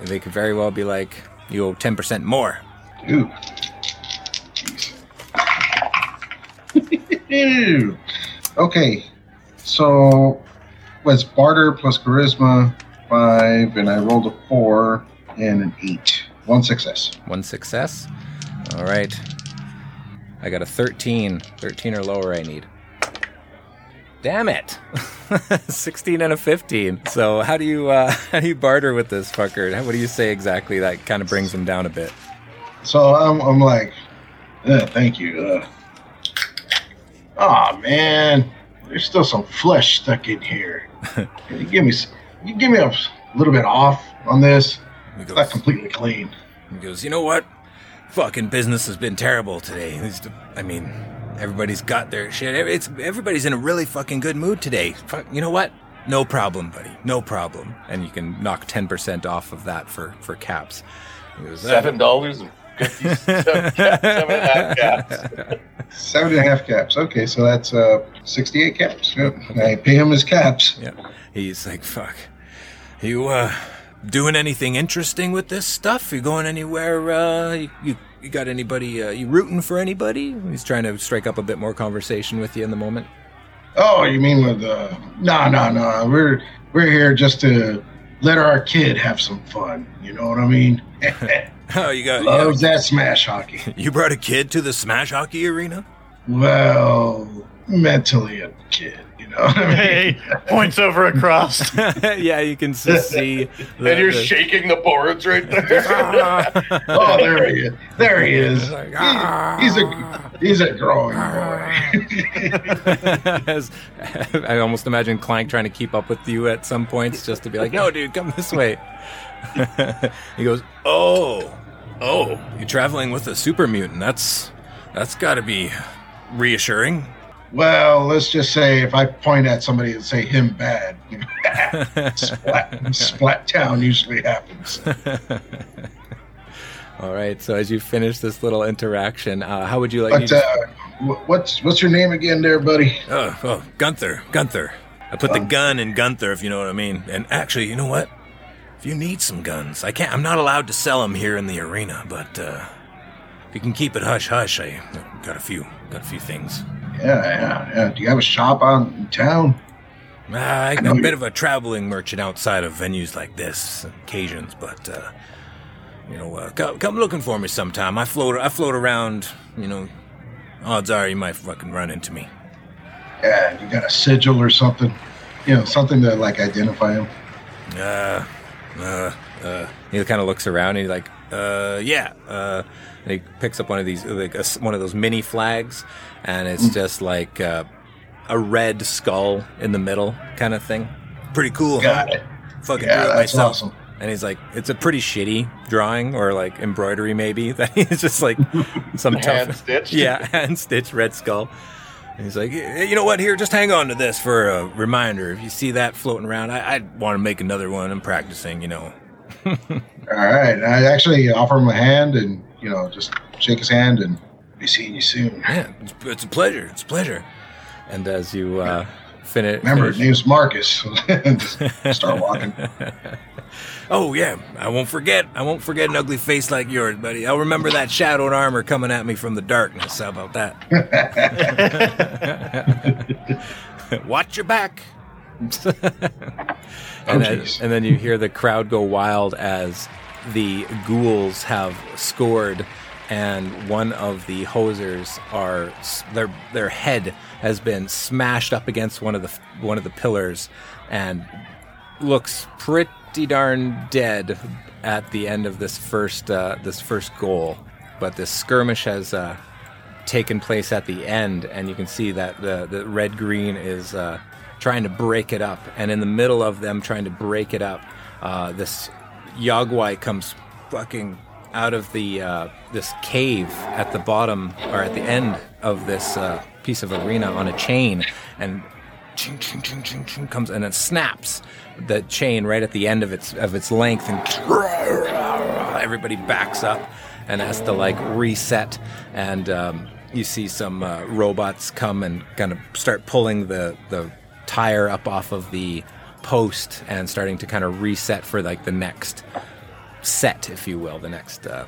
A: they could very well be like you owe ten percent more.
B: Ooh. Ew. okay, so was barter plus charisma five, and I rolled a four and an eight. One success.
A: One success. All right. I got a 13. 13 or lower I need. Damn it. 16 and a 15. So how do you uh, how do you barter with this fucker? What do you say exactly that kind of brings him down a bit?
B: So I'm, I'm like, uh, thank you. Uh, oh man, there's still some flesh stuck in here. Can you give me, s- you give me a s- little bit off on this.
E: He
B: It's not completely clean.
E: he goes, you know what? Fucking business has been terrible today. I mean, everybody's got their shit. It's everybody's in a really fucking good mood today. Fuck, you know what? No problem, buddy. No problem.
A: And you can knock 10% off of that for for caps. He goes, "Uh,
C: Seven dollars and fifty seven, seven and a half caps.
B: Seven and a half caps. Okay, so that's uh, 68 caps. Yep. I pay him his caps.
A: Yeah. He's like, fuck.
E: You uh doing anything interesting with this stuff? You going anywhere? Uh, you you, you got anybody? Uh, you rooting for anybody?
A: He's trying to strike up a bit more conversation with you in the moment.
B: Oh, you mean with uh no no no. We're we're here just to let our kid have some fun. You know what I mean?
E: Oh, you got
B: Loves that smash hockey.
E: you brought a kid to the smash hockey arena?
B: Well, mentally a kid, know what I mean?
D: Hey, points over across.
A: yeah, you can s- see. the-
C: and you're
A: the-
C: shaking the boards right there.
B: Oh, there he is. There he is.
A: Like,
B: He-
A: "Ah."
B: he's a he's a growing boy.
A: As- I almost imagine Clank trying to keep up with you at some points just to be like, no, dude, come this way. he goes,
E: Oh, oh, you're traveling with a super mutant. That's that's got to be reassuring.
B: Well, let's just say if I point at somebody and say him bad, splat, splat town usually happens.
A: all right. So as you finish this little interaction, uh, how would you like?
B: But
A: you
B: uh, what's what's your name again, there, buddy?
E: Oh, oh, Gunther, Gunther. I put the gun in Gunther, if you know what I mean. And actually, you know what? If you need some guns, I can't. I'm not allowed to sell them here in the arena, but uh, if you can keep it hush hush, I got a few, got a few things.
B: Yeah, yeah, yeah. Do you have a shop out in town?
E: Ah, I'm a bit of a traveling merchant outside of venues like this, occasions, but uh, you know, uh, come, come looking for me sometime. I float, I float around. You know, odds are you might fucking run into me.
B: Yeah, you got a sigil or something? You know, something to like identify him.
E: Uh, uh, uh.
A: He kind of looks around and he's like, uh, yeah. Uh, and he picks up one of these, like a one of those mini flags, and it's just like uh, a red skull in the middle kind of thing.
E: Pretty cool.
B: Got
E: huh?
B: it.
E: Fucking
B: Yeah,
E: do it
B: that's
E: myself.
B: awesome.
A: And he's like, it's a pretty shitty drawing or like embroidery, maybe. That he's just like some
C: Hand
A: tough,
C: stitched.
A: yeah, hand stitched red skull. And he's like,
E: You know what? Here, just hang on to this for a reminder. If you see that floating around, I, I want to make another one. I'm practicing, you know.
B: All right. I actually offer him a hand and you know just shake his hand and be seeing you soon.
E: Yeah, it's, it's a pleasure. It's a pleasure.
A: and as you uh,
G: finish.
B: Remember, his name's Marcus. Just start walking.
A: Oh yeah, I won't forget. I won't forget an ugly face like yours, buddy. I'll remember that shadowed armor coming at me from the darkness. How about that? Watch your back. and, then, and then you hear the crowd go wild as the ghouls have scored, and one of the hosers are their their head has been smashed up against one of the one of the pillars, and looks pretty darn dead at the end of this first uh, this first goal. But this skirmish has uh, taken place at the end, and you can see that the the red green is uh, trying to break it up, and in the middle of them trying to break it up, uh, this Yao Guai comes fucking out of the uh, this cave at the bottom or at the end of this uh, piece of arena on a chain, and ching, ching, ching, ching, ching, comes and it snaps the chain right at the end of its of its length, and everybody backs up and has to like reset. And um, you see some uh, robots come and kind of start pulling the the tire up off of the post and starting to kind of reset for like the next set, if you will, the next uh,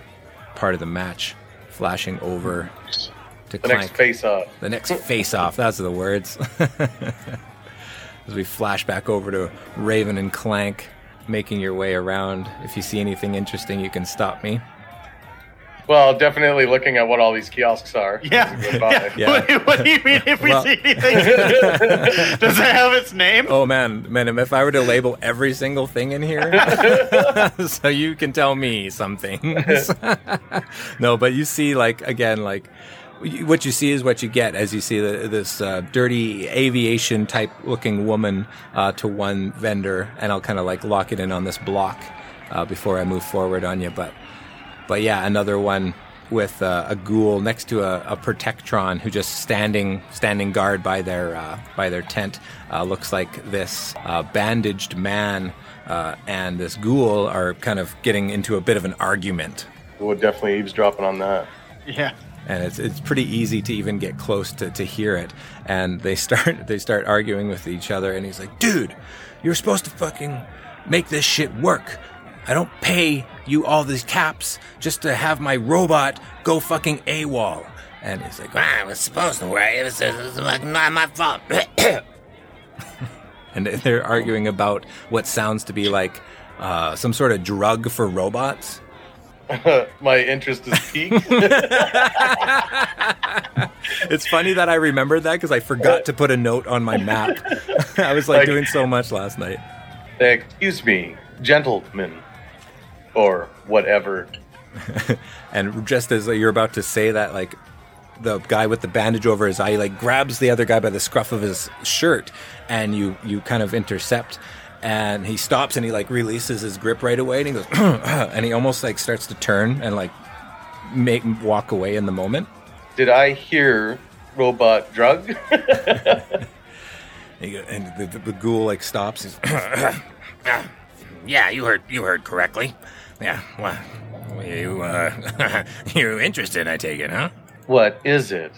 A: part of the match. Flashing over to
C: The
A: Clank.
C: next face off.
A: The next face off. That's the words. As we flash back over to Raven and Clank, making your way around. If you see anything interesting, you can stop me.
C: Well, definitely looking at what all these kiosks are.
D: Yeah.
C: as we go by.
A: Yeah.
D: What, what do you mean if we
A: Well-
D: see anything? Does it have its name?
A: Oh man, man! If I were to label every single thing in here, so you can tell me some things. no, but you see, like again, like what you see is what you get as you see the, this uh, dirty aviation type looking woman uh, to one vendor, and I'll kind of like lock it in on this block uh, before I move forward on you. But but yeah, another one with uh, a ghoul next to a, a protectron who just standing standing guard by their uh, by their tent. Uh, looks like this uh, bandaged man uh, and this ghoul are kind of getting into a bit of an argument.
C: We're definitely eavesdropping on that.
D: Yeah.
A: And it's, it's pretty easy to even get close to, to hear it. And they start they start arguing with each other. And he's like, "Dude, you're supposed to fucking make this shit work. I don't pay you all these caps just to have my robot go fucking AWOL. And he's like,
H: I was supposed to work. It was, it was like not my fault.
A: and they're arguing about what sounds to be like uh, some sort of drug for robots.
C: My interest is piqued.
A: It's funny that I remembered that because I forgot to put a note on my map. I was like,
C: Like-
A: doing so much last night.
C: Excuse me, gentlemen, or whatever.
A: And just as you're about to say that, like the guy with the bandage over his eye, like grabs the other guy by the scruff of his shirt, and you you kind of intercept. And he stops and he like releases his grip right away, and he goes, and he almost like starts to turn and like make walk away in the moment.
C: Did I hear robot drug?
A: And, he and the, the, the ghoul like stops. He's,
H: yeah, you heard you heard correctly. Yeah, well, you uh, you're interested, I take it, huh?
C: what is it?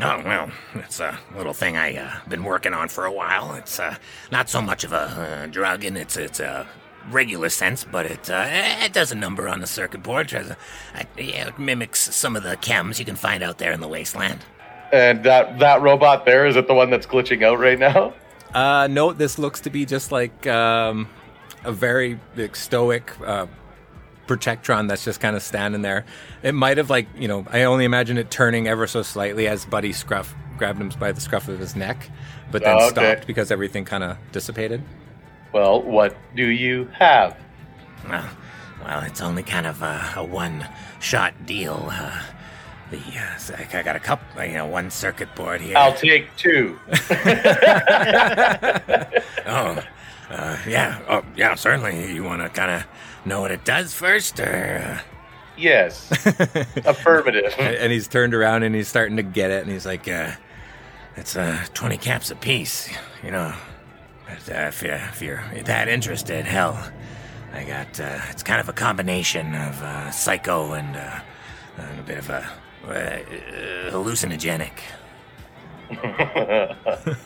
H: Oh well, it's a little thing I uh, been working on for a while. It's uh, not so much of a uh, drug in its its uh, regular sense, but it uh, it does a number on the circuit board. Tries to, uh, yeah, it mimics some of the chems you can find out there in the wasteland.
C: And that that robot there is it the one that's glitching out right now?
A: Uh, no, this looks to be just like um, a very like, stoic uh, protectron that's just kind of standing there. It might have like you know, I only imagine it turning ever so slightly as Buddy scruff grabbed him by the scruff of his neck, but then
C: Oh, okay.
A: stopped because everything kind of dissipated.
C: Well, what do you have?
H: Well, well, it's only kind of a, a one-shot deal. Uh, the uh, I I got a couple, you know, one circuit board here.
C: I'll take two.
H: Oh, uh, yeah. Oh, yeah. Certainly. You want to kind of know what it does first, or uh,
C: Yes. Affirmative.
A: And he's turned around and he's starting to get it, and he's like, uh,
H: it's uh, twenty caps apiece. You know, but, uh, if, you're, if you're that interested, hell, I got. Uh, it's kind of a combination of uh, psycho and, uh, and a bit of a uh, hallucinogenic.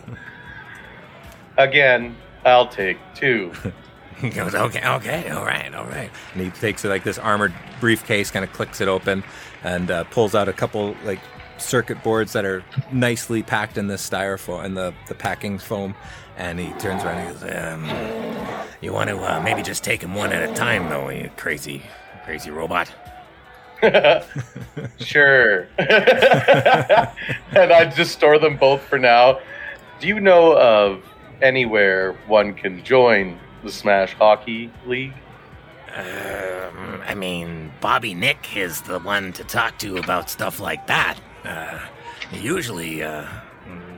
C: Again, I'll take two.
A: He goes, okay, okay, all right, all right. And he takes like this armored briefcase, kind of clicks it open, and uh, pulls out a couple like circuit boards that are nicely packed in this styrofoam and the the packing foam. And he turns around and he goes, um,
I: You want to uh, maybe just take them one at a time, though, you crazy, crazy robot.
C: sure. and I just store them both for now. Do you know of anywhere one can join the Smash Hockey League?
I: Um, I mean, Bobby Nick is the one to talk to about stuff like that. Uh, usually, uh,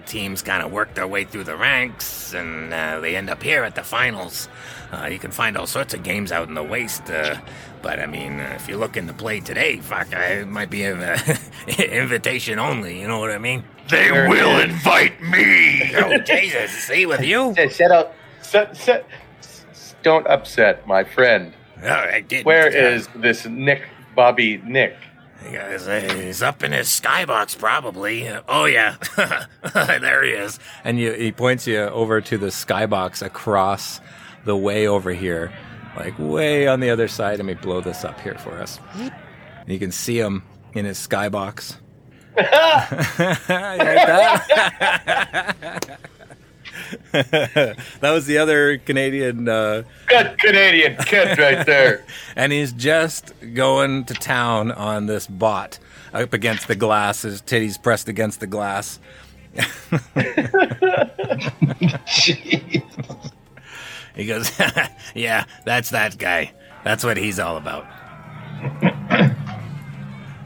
I: teams kind of work their way through the ranks and uh, they end up here at the finals. Uh, you can find all sorts of games out in the waste, uh, but I mean, uh, if you're looking to play today, fuck, it might be an invitation only. You know what I mean?
F: They
C: Sure
F: will
C: is.
F: invite me.
I: Oh Jesus! See with you?
C: Say, Shut up. Set, set, s- don't upset my friend.
I: Oh, I did.
C: Where is this Nick, Bobby Nick?
I: He uh, He's up in his skybox, probably. Oh yeah, there he is.
A: and you, he points you over to the skybox across the way over here, like way on the other side. Let me blow this up here for us. And you can see him in his skybox. That? that was the other Canadian, uh,
C: Good Canadian kid right there.
A: and he's just going to town on this bot up against the glass. His titties pressed against the glass.
I: He goes, Yeah, that's that guy. That's what he's all about.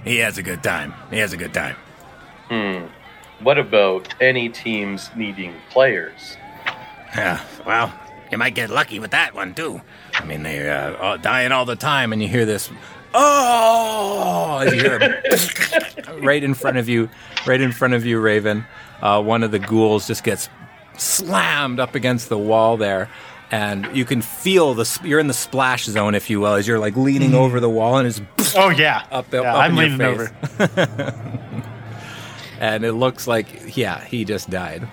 I: He has a good time. He has a good time. Hmm.
C: What about any teams needing players?
I: Yeah, well, you might get lucky with that one, too.
A: I mean, they're uh, dying all the time, and you hear this, oh, as you hear right in front of you, right in front of you, Raven. Uh, one of the ghouls just gets slammed up against the wall there, and you can feel the sp- you're in the splash zone, if you will, as you're like leaning over the wall, and it's
D: Oh yeah,
A: up,
D: yeah,
A: up
D: I'm leaning over.
A: and it looks like yeah, he just died.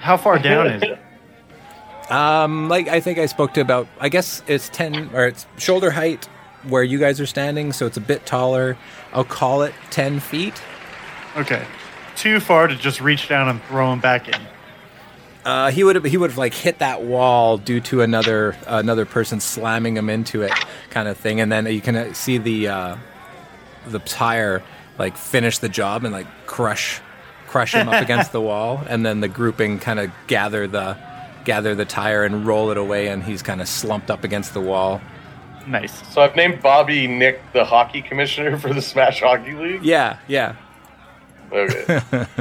D: How far down is it?
A: Um, like I think I spoke to about. I guess it's ten or it's shoulder height where you guys are standing, so it's a bit taller. I'll call it ten feet.
D: Okay, too far to just reach down and throw him back in.
A: Uh, he would have he would have like hit that wall due to another another person slamming him into it, kind of thing. And then you can uh, see the uh, the tire like finish the job and like crush crush him up against the wall, and then the grouping kind of gather the gather the tire and roll it away, and he's kind of slumped up against the wall.
D: Nice.
C: So I've named Bobby Nick the hockey commissioner for the Smash Hockey League.
A: Yeah, yeah.
C: Okay.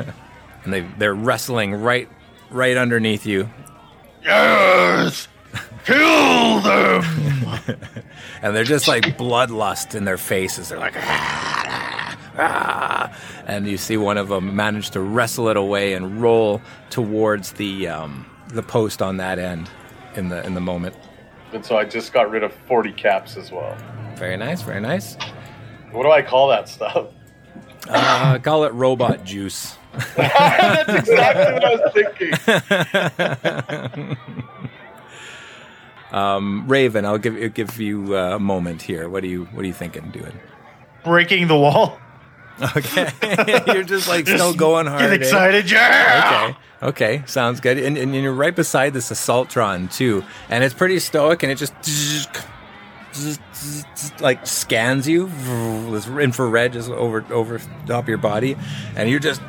A: and they they're wrestling right right underneath you,
F: Yes. Kill them.
A: and they're just like bloodlust in their faces. They're like, ah, ah, and you see one of them manage to wrestle it away and roll towards the um, the post on that end in the in the moment.
C: and so I just got rid of 40 caps as well.
A: Very nice, very nice.
C: What do I call that stuff?
A: Uh, call it robot juice.
C: That's exactly what I was thinking.
A: Um, Raven, I'll give give you uh, a moment here. What are you what are you thinking doing?
D: Breaking the wall.
A: Okay, you're just like still going hard.
D: Get
A: eh?
D: excited, yeah.
A: Okay. Okay. Sounds good. And, and you're right beside this Assaultron too, and it's pretty stoic, and it just like scans you. This infrared just over over top of your body, and you're just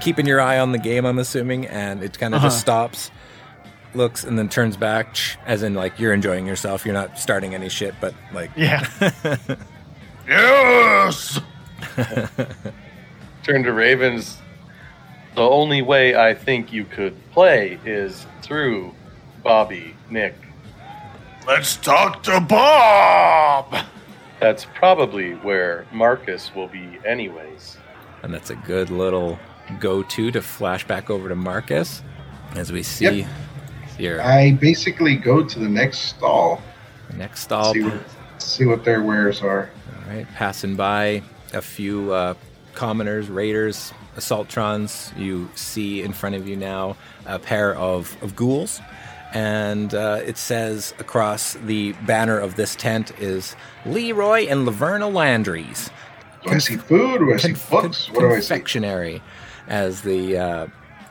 A: keeping your eye on the game. I'm assuming, and it kind of just
D: Uh-huh.
A: stops, looks, and then turns back, as in like you're enjoying yourself. You're not starting any shit, but like
D: Yeah.
F: Yes.
C: Turn to Ravens. The only way I think you could play is through Bobby Nick.
F: Let's talk to Bob.
C: That's probably where Marcus will be, anyways.
A: And that's a good little go to to flash back over to Marcus as we see
B: Yep.
A: here.
B: I basically go to the next stall,
A: Next stall,
B: see what, see what their wares are.
A: all right, passing by a few uh, commoners, raiders, assaultrons, you see in front of you now a pair of, of ghouls. And uh, it says across the banner of this tent is Leroy and Laverna Landry's
B: Do I see food? Do I see
A: conf-
B: books? What do I see?
A: confectionery as the uh,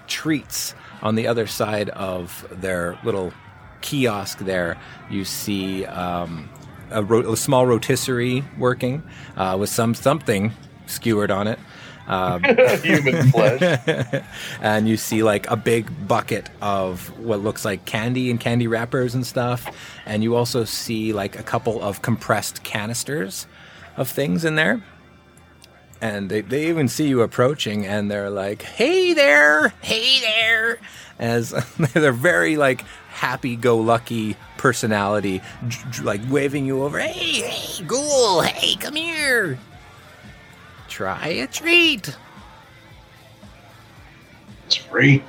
A: treats on the other side of their little kiosk there you see um, a, ro- a small rotisserie working uh, with some something skewered on it um,
C: Human flesh.
A: and you see like a big bucket of what looks like candy and candy wrappers and stuff. And you also see like a couple of compressed canisters of things in there. And they, they even see you approaching and they're like hey there! Hey there! As they're very like happy-go-lucky personality j- j- like waving you over hey hey ghoul! Hey come here try a treat
B: It's free.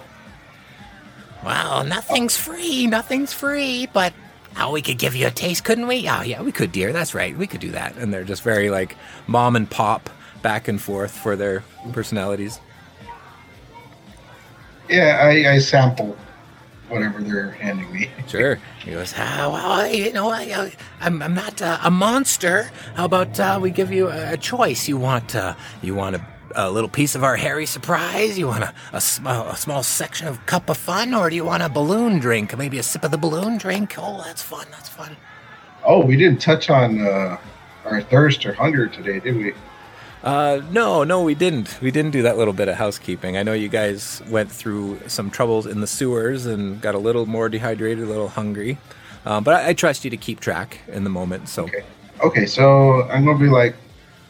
J: Well, nothing's free. Nothing's free, but oh, we could give you a taste, couldn't we?
A: Oh yeah, we could, dear. That's right. We could do that. And they're just very like mom and pop back and forth for their personalities.
B: Yeah, I, I sample whatever they're handing me.
A: Sure.
J: He goes, oh, well, you know, I, I'm, I'm not uh, a monster. How about uh, we give you a, a choice? You want, uh, you want a, a little piece of our hairy surprise? You want a, a, small, a small section of cup of fun, or do you want a balloon drink? Maybe a sip of the balloon drink? Oh, that's fun. That's fun.
B: Oh, we didn't touch on uh, our thirst or hunger today, did we?
A: Uh, no, no, we didn't. We didn't do that little bit of housekeeping. I know you guys went through some troubles in the sewers and got a little more dehydrated, a little hungry. Um, but I, I trust you to keep track in the moment. So
B: Okay. Okay, so I'm gonna be like,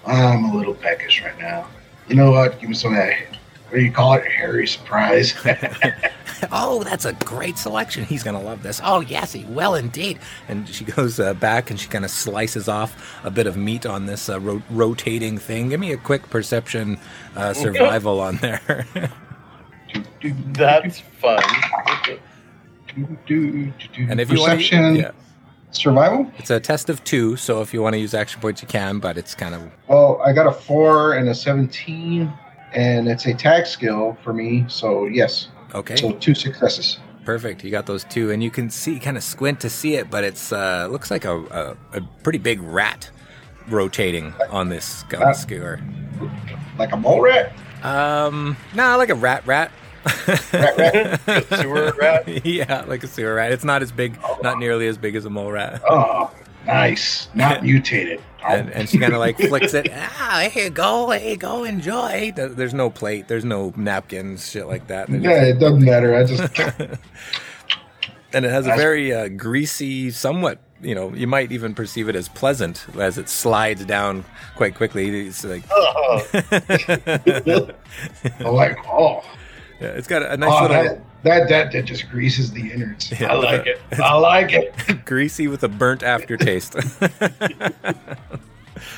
B: I'm a little peckish right now. You know what? Give me some of that. What do you call it? Hairy surprise.
J: Oh, that's a great selection.
A: he's gonna love this. Oh yes, he will indeed. And she goes uh, back and she kind of slices off a bit of meat on this uh, ro- rotating thing. Give me a quick perception uh, survival on there.
C: That's fun.
A: and if you want
B: perception,
A: to, yeah,
B: survival.
A: it's a test of two. So if you want to use action points, you can. But it's kind of
B: Well, I got a four and a seventeen, and it's a tag skill for me. So yes,
A: okay.
B: so two successes.
A: Perfect. You got those two, and you can see, kind of squint to see it, but it's uh, looks like a, a, a pretty big rat rotating on this gun
B: Uh,
A: skewer.
B: Like a mole rat.
A: Um, nah, like a rat rat.
B: Rat, rat.
C: Sewer rat.
A: yeah, like a sewer rat. It's not as big, not nearly as big as a mole rat.
B: Oh, nice. Not mutated.
A: And, and she kind of like flicks it. Ah, here you go, you go, enjoy. There's no plate, there's no napkins, shit like that.
B: Yeah, it doesn't matter. I just
A: and it has a very uh, greasy, somewhat. You know, you might even perceive it as pleasant as it slides down quite quickly. It's like
B: I'm like, oh,
A: yeah, it's got a, a nice
B: oh
A: little
B: that, that that that just greases the innards.
A: Yeah.
B: I like it. I like it.
A: greasy with a burnt aftertaste.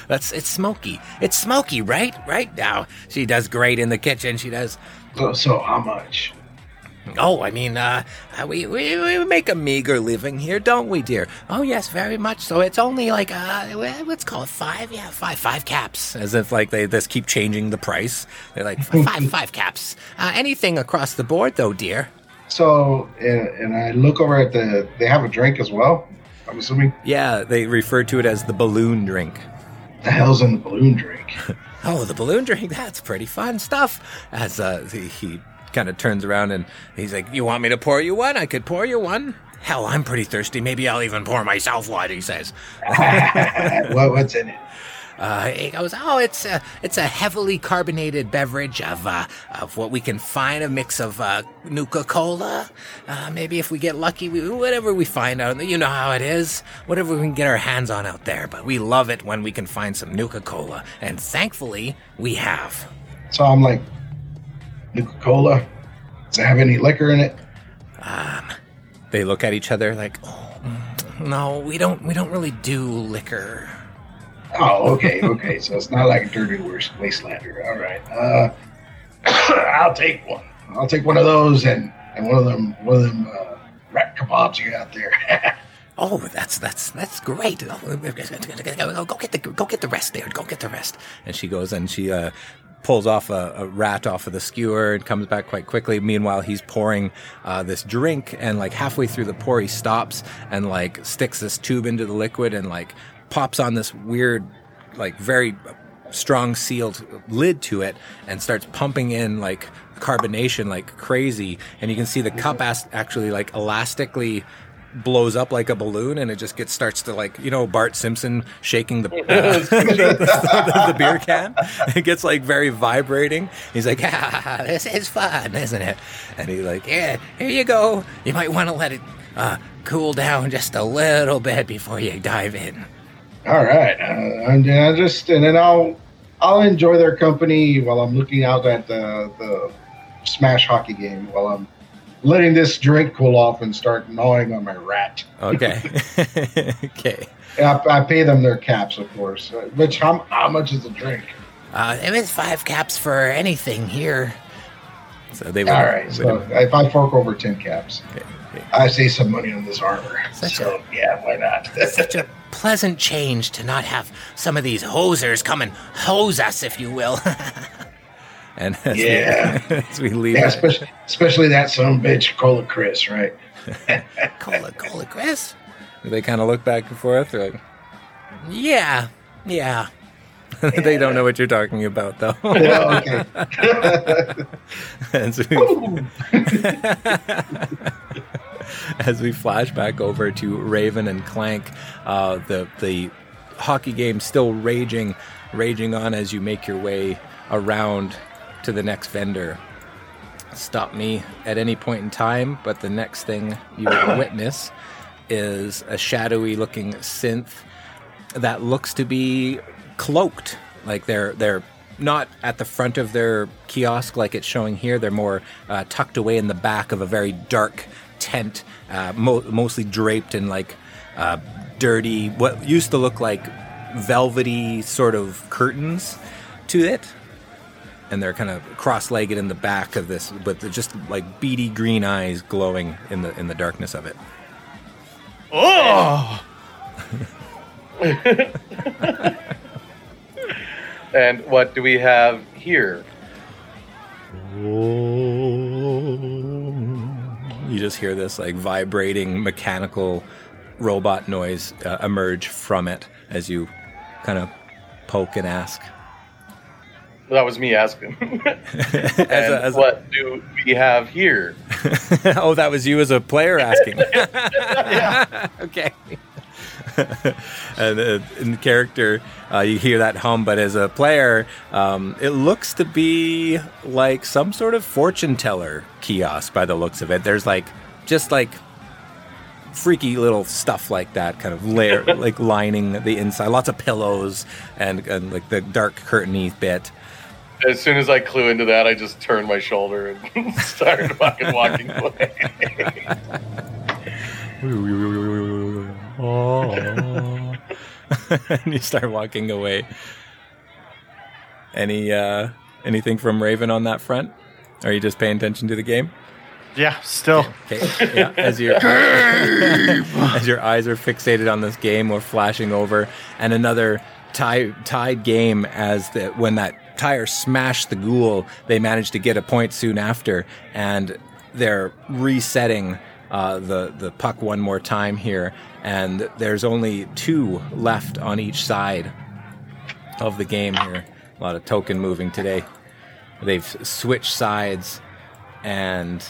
J: That's it's smoky. It's smoky, right? Right now, she does great in the kitchen. She does.
B: So, so how much?
J: Oh, I mean, uh, we, we we make a meager living here, don't we, dear? Oh yes, very much so. It's only like uh, let's call it five. Yeah, five five caps.
A: as if like they just keep changing the price. They're like,
J: Five five caps. Uh, anything across the board, though, dear.
B: So, and, and I look over at the. They have a drink as well. I'm assuming.
A: yeah, they refer to it as the balloon drink.
B: The hell's in the balloon drink?
A: Oh, the balloon drink, that's pretty fun stuff. As uh, he kind of turns around and he's like, You want me to pour you one? I could pour you one.
J: Hell, I'm pretty thirsty. Maybe I'll even pour myself one. He says.
B: what, what's in it?
J: Uh, he goes, oh, it's a, it's a heavily carbonated beverage of, uh, of what we can find, a mix of uh, Nuka-Cola. Uh, maybe if we get lucky, we, whatever we find out, you know how it is. Whatever we can get our hands on out there. But we love it when we can find some Nuka-Cola. And thankfully, we have.
B: So I'm like, Nuka Cola. Does it have any liquor in it?
A: Um, They look at each other like, oh,
J: No, we don't, we don't really do liquor.
B: Oh, okay, okay. so it's not like a dirty waste- wastelander. All right. Uh, I'll take one. I'll take one of those and, and one of them one of them uh, rat kebabs you got there.
J: Oh, that's that's that's great. Oh, Go get the go get the rest there. Go get the rest.
A: and she goes and she uh, pulls off a, a rat off of the skewer and comes back quite quickly. Meanwhile, he's pouring uh, this drink, and like halfway through the pour, he stops and like sticks this tube into the liquid and like pops on this weird, like very strong sealed lid to it and starts pumping in like carbonation like crazy. And you can see the cup actually like elastically blows up like a balloon and it just gets starts to like you know Bart Simpson shaking the, uh, the, the beer can? It gets like very vibrating. He's like ah, this is fun isn't it? And he's like yeah here you go. You might want to let it uh, cool down just a little bit before you dive in.
B: All right, uh, and then I just and then I'll I'll enjoy their company while I'm looking out at the the Smash hockey game while I'm letting this drink cool off and start gnawing on my rat.
A: okay okay
B: I, I pay them their caps, of course. uh, Which how how much is the drink?
J: Uh, there is five caps for anything here.
A: so they would,
B: All right, so if I fork over ten caps,
A: okay, okay.
B: I save some money on this armor.
J: Such
B: so yeah, why not?
J: That's such a pleasant change to not have some of these hosers come and hose us, if you will.
A: And as,
B: Yeah.
A: we, as we leave
B: yeah, especially especially that son of a bitch, Cola Chris, right?
J: cola, cola, Chris.
A: they kind of look back and forth they're like
J: Yeah, yeah.
A: they don't know what you're talking about though
B: Yeah, okay.
A: as we, as we flash back over to Raven and Clank, uh, the the hockey game still raging, raging on as you make your way around to the next vendor. Stop me at any point in time, but the next thing you will witness is a shadowy looking synth that looks to be cloaked. Like they're they're not at the front of their kiosk like it's showing here. They're more uh, tucked away in the back of a very dark tent, uh, mo- mostly draped in like uh, dirty, what used to look like velvety sort of curtains to it. And they're kind of cross-legged in the back of this, but they're just like beady green eyes glowing in the in the darkness of it.
D: Oh,
C: And what do we have here?
A: You just hear this like vibrating mechanical robot noise uh, emerge from it as you kind of poke and ask.
C: That was me asking.
A: As
C: and
A: a- as a-
C: what do we have here?
A: oh, that was you as a player asking. okay. and uh, in character, uh, you hear that hum, but as a player, um, it looks to be like some sort of fortune teller kiosk by the looks of it. There's like just like freaky little stuff like that, kind of layer, like lining the inside. Lots of pillows and, and like the dark curtainy bit.
C: As soon as I clue into that, I just turn my shoulder and start fucking walking away.
A: and you start walking away. Any uh anything from Raven on that front? Are you just paying attention to the game?
D: yeah. Still,
A: Okay. Yeah. As your as your eyes are fixated on this game, we're flashing over, and another tie, tied game. As the when that tire smashed the ghoul, they managed to get a point soon after, and they're resetting uh, the the puck one more time here, and there's only two left on each side of the game here. A lot of token moving today. They've switched sides and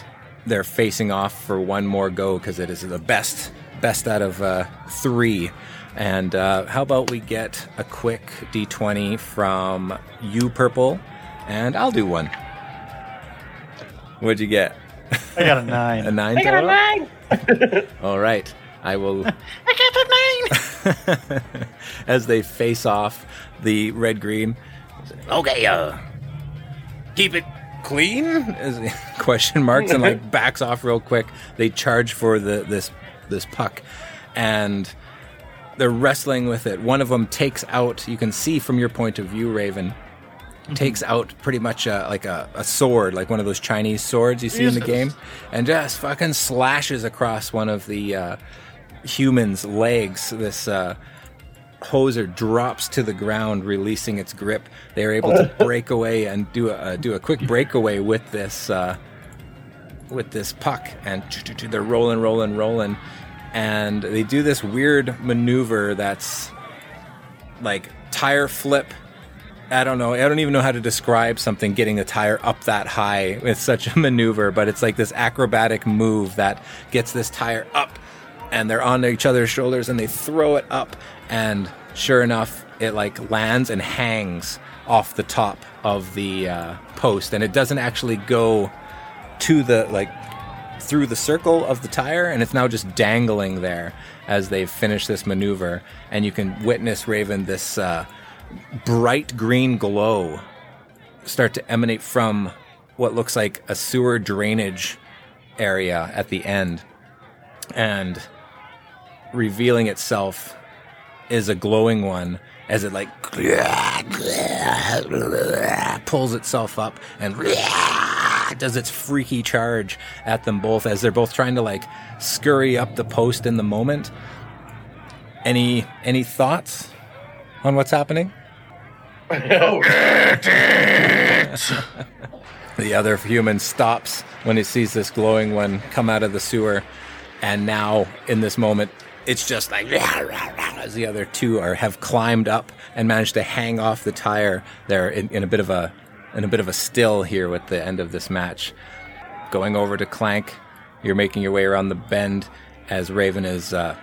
A: they're facing off for one more go because it is the best best out of uh, three. And uh, how about we get a quick d20 from you, Purple, and I'll do one. What'd you get?
D: I got a nine.
A: A
D: nine.
A: nine total? All right. I will. I got a nine. As they face off, the red green
J: Okay, uh,
A: keep it clean Is- question marks and like backs off real quick they charge for the this this puck and they're wrestling with it. One of them takes out you can see from your point of view raven takes out pretty much a, like a, a sword like one of those chinese swords you see in the game and just fucking slashes across one of the uh, humans legs. This uh, hoser drops to the ground, releasing its grip. They are able to break away and do a uh, do a quick breakaway with this uh, with this puck, and they're rolling, rolling, rolling, and they do this weird maneuver that's like tire flip. I don't know. I don't even know how to describe something getting a tire up that high with such a maneuver, but it's like this acrobatic move that gets this tire up and they're on each other's shoulders and they throw it up and sure enough it like lands and hangs off the top of the uh, post and it doesn't actually go to the like through the circle of the tire and it's now just dangling there as they finish this maneuver. And you can witness raven this uh, bright green glow start to emanate from what looks like a sewer drainage area at the end. And revealing itself is a glowing one as it like pulls itself up and does its freaky charge at them both as they're both trying to like scurry up the post in the moment. Any any thoughts on what's happening? the other human stops when he sees this glowing one come out of the sewer, and now in this moment, it's just like as the other two are have climbed up and managed to hang off the tire. They're in, in a bit of a in a bit of a still here with the end of this match. Going over to Clank, you're making your way around the bend as Raven is uh,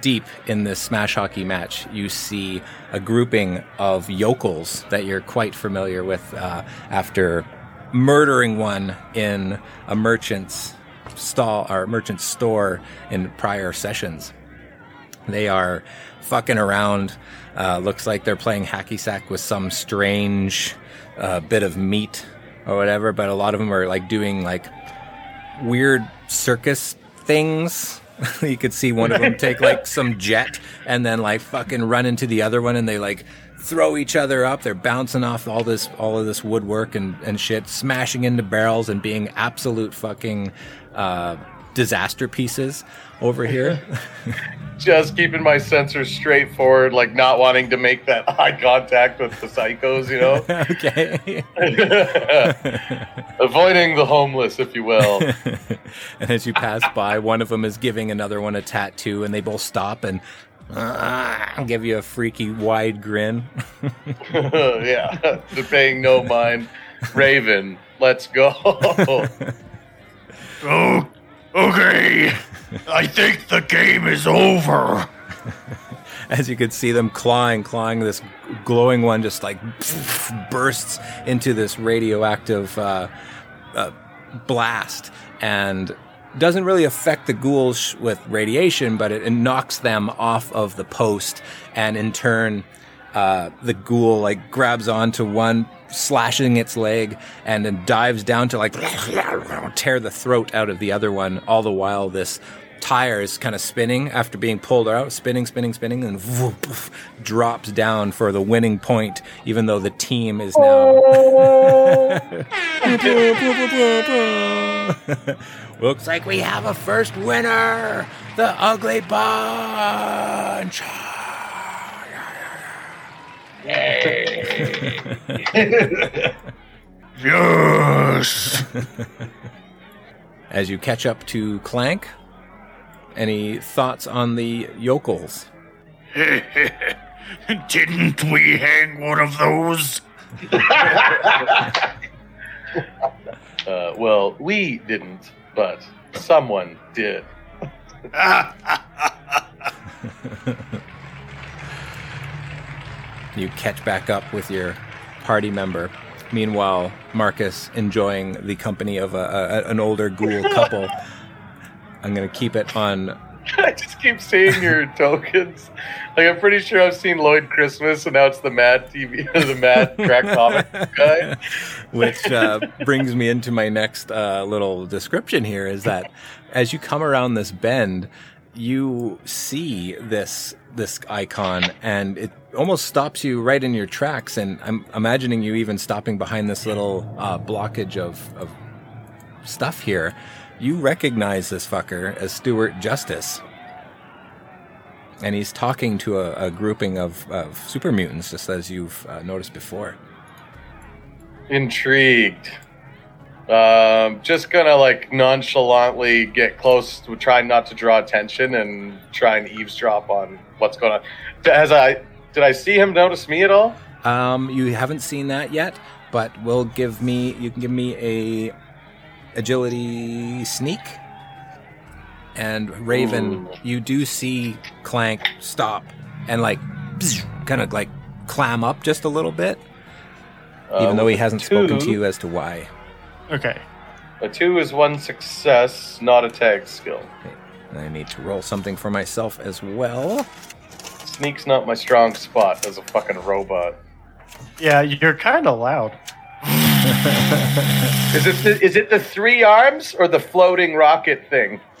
A: deep in this smash hockey match. You see a grouping of yokels that you're quite familiar with uh, after murdering one in a merchant's stall or merchant's store in prior sessions. They are fucking around. Uh, looks like they're playing hacky sack with some strange uh, bit of meat or whatever, but a lot of them are like doing like weird circus things. you could see one of them take like some jet and then like fucking run into the other one and they like throw each other up. They're bouncing off all this all of this woodwork and, and shit, smashing into barrels and being absolute fucking uh, disaster pieces over here.
C: Just keeping my sensors straightforward, like not wanting to make that eye contact with the psychos, you know?
A: okay.
C: Avoiding the homeless, if you will.
A: and as you pass by, one of them is giving another one a tattoo, and they both stop and uh, give you a freaky wide grin.
C: yeah, they're paying no mind. Raven, let's go.
F: Oh, okay. I think the game is over.
A: As you could see them clawing, clawing, this glowing one just like bursts into this radioactive uh, uh, blast and doesn't really affect the ghouls with radiation, but it, it knocks them off of the post, and in turn, uh, the ghoul like grabs onto one, slashing its leg, and then dives down to like tear the throat out of the other one. All the while, this tire is kind of spinning after being pulled out, spinning, spinning, spinning, and drops down for the winning point, even though the team is now. Looks like we have a first winner, the Ugly Bunch.
F: Yes.
A: As you catch up to Clank, any thoughts on the yokels?
F: Didn't we hang one of those?
C: Uh, well, we didn't, but someone did.
A: You catch back up with your party member. Meanwhile, Marcus enjoying the company of a, a, an older ghoul couple. I'm gonna keep it on
C: I just keep seeing your tokens. Like I'm pretty sure I've seen Lloyd Christmas, and now it's the Mad TV, the Mad Crack Comic guy.
A: which uh, brings me into my next uh, little description here is that as you come around this bend you see this this icon and it almost stops you right in your tracks and i'm imagining you even stopping behind this little uh, blockage of, of stuff here you recognize this fucker as stuart justice and he's talking to a, a grouping of, of super mutants, just as you've uh, noticed before.
C: Intrigued. Um, just gonna like nonchalantly get close, to try not to draw attention, and try and eavesdrop on what's going on. Has I did I see him notice me at all?
A: Um, you haven't seen that yet, but will give me. You can give me a agility sneak. And Raven,
C: Ooh.
A: you do see Clank stop and like kind of like clam up just a little bit, even
C: Uh,
A: though he hasn't spoken to you as to why.
D: Okay.
C: A two is one success, not a tag skill.
A: And I need to roll something for myself as well.
C: Sneak's not my strong spot as a fucking robot.
D: Yeah, you're kind of loud.
C: Is it the, is it the three arms or the floating rocket thing?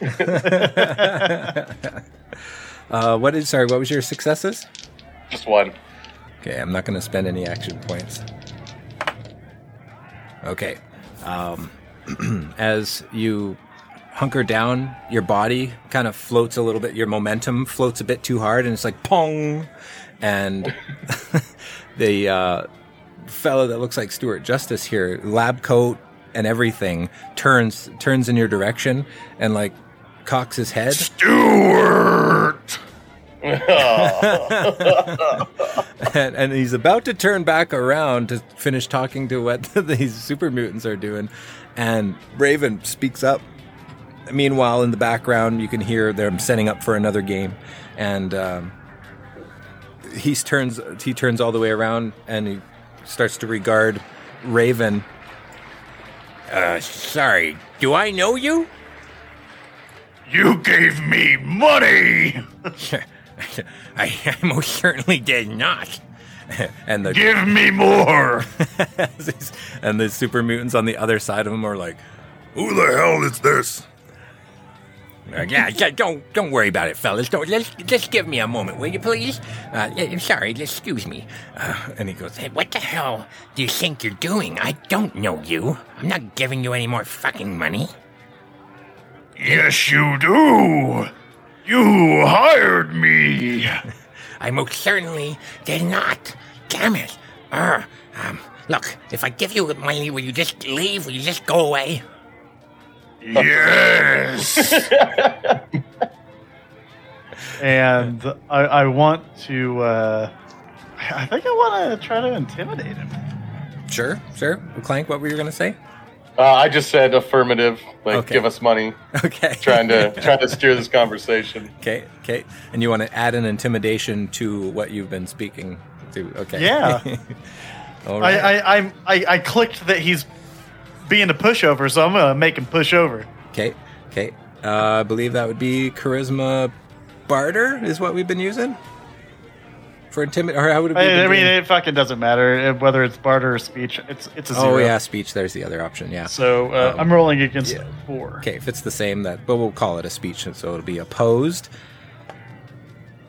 A: uh, what is sorry? What was your successes?
C: Just one.
A: Okay, I'm not going to spend any action points. Okay. Um, as you hunker down, your body kind of floats a little bit. Your momentum floats a bit too hard, and it's like pong. And the uh, fellow that looks like Stuart Justice here, lab coat and everything, turns turns in your direction and like cocks his head.
F: Stuart!
A: and, and he's about to turn back around to finish talking to what these super mutants are doing and raven speaks up meanwhile in the background you can hear them setting up for another game and um, he turns he turns all the way around and he starts to regard raven
J: Uh, sorry. Do I know you?
F: You gave me money!
J: I, I most certainly did not.
A: and the
F: Give me more!
A: and the super mutants on the other side of him are like
F: Who the hell is this?
J: Uh, yeah, yeah, don't don't worry about it, fellas. Don't just just give me a moment, will you, please? Uh, yeah, sorry, excuse me.
A: uh, and he goes
J: Hey, what the hell do you think you're doing? I don't know you. I'm not giving you any more fucking money.
F: Yes, you do! You hired me!
J: I most certainly did not. Damn it. Uh, um, look, if I give you money, will you just leave? Will you just go away?
F: Yes!
D: and I, I want to. Uh, I think I want to try to intimidate him.
A: sure sure clank what were you going to say
C: Uh, I just said affirmative, like
A: Okay.
C: give us money.
A: okay
C: Trying to trying to steer this conversation.
A: Okay, okay. And you want to add an intimidation to what you've been speaking to. Okay.
D: Yeah.
A: All right.
D: I. I, I'm- I, I clicked that he's being a pushover, so I'm gonna make him push over.
A: okay. Okay. Uh, I believe that would be charisma barter is what we've been using for intimidate. Or how would it be?
D: I, I mean, it fucking doesn't matter uh, whether it's barter or speech. It's it's a zero.
A: oh yeah, speech. There's the other option. Yeah.
D: So uh,
A: Um,
D: I'm rolling against
A: yeah.
D: four.
A: Okay, if it's the same, that but we'll call it a speech, and so it'll be opposed.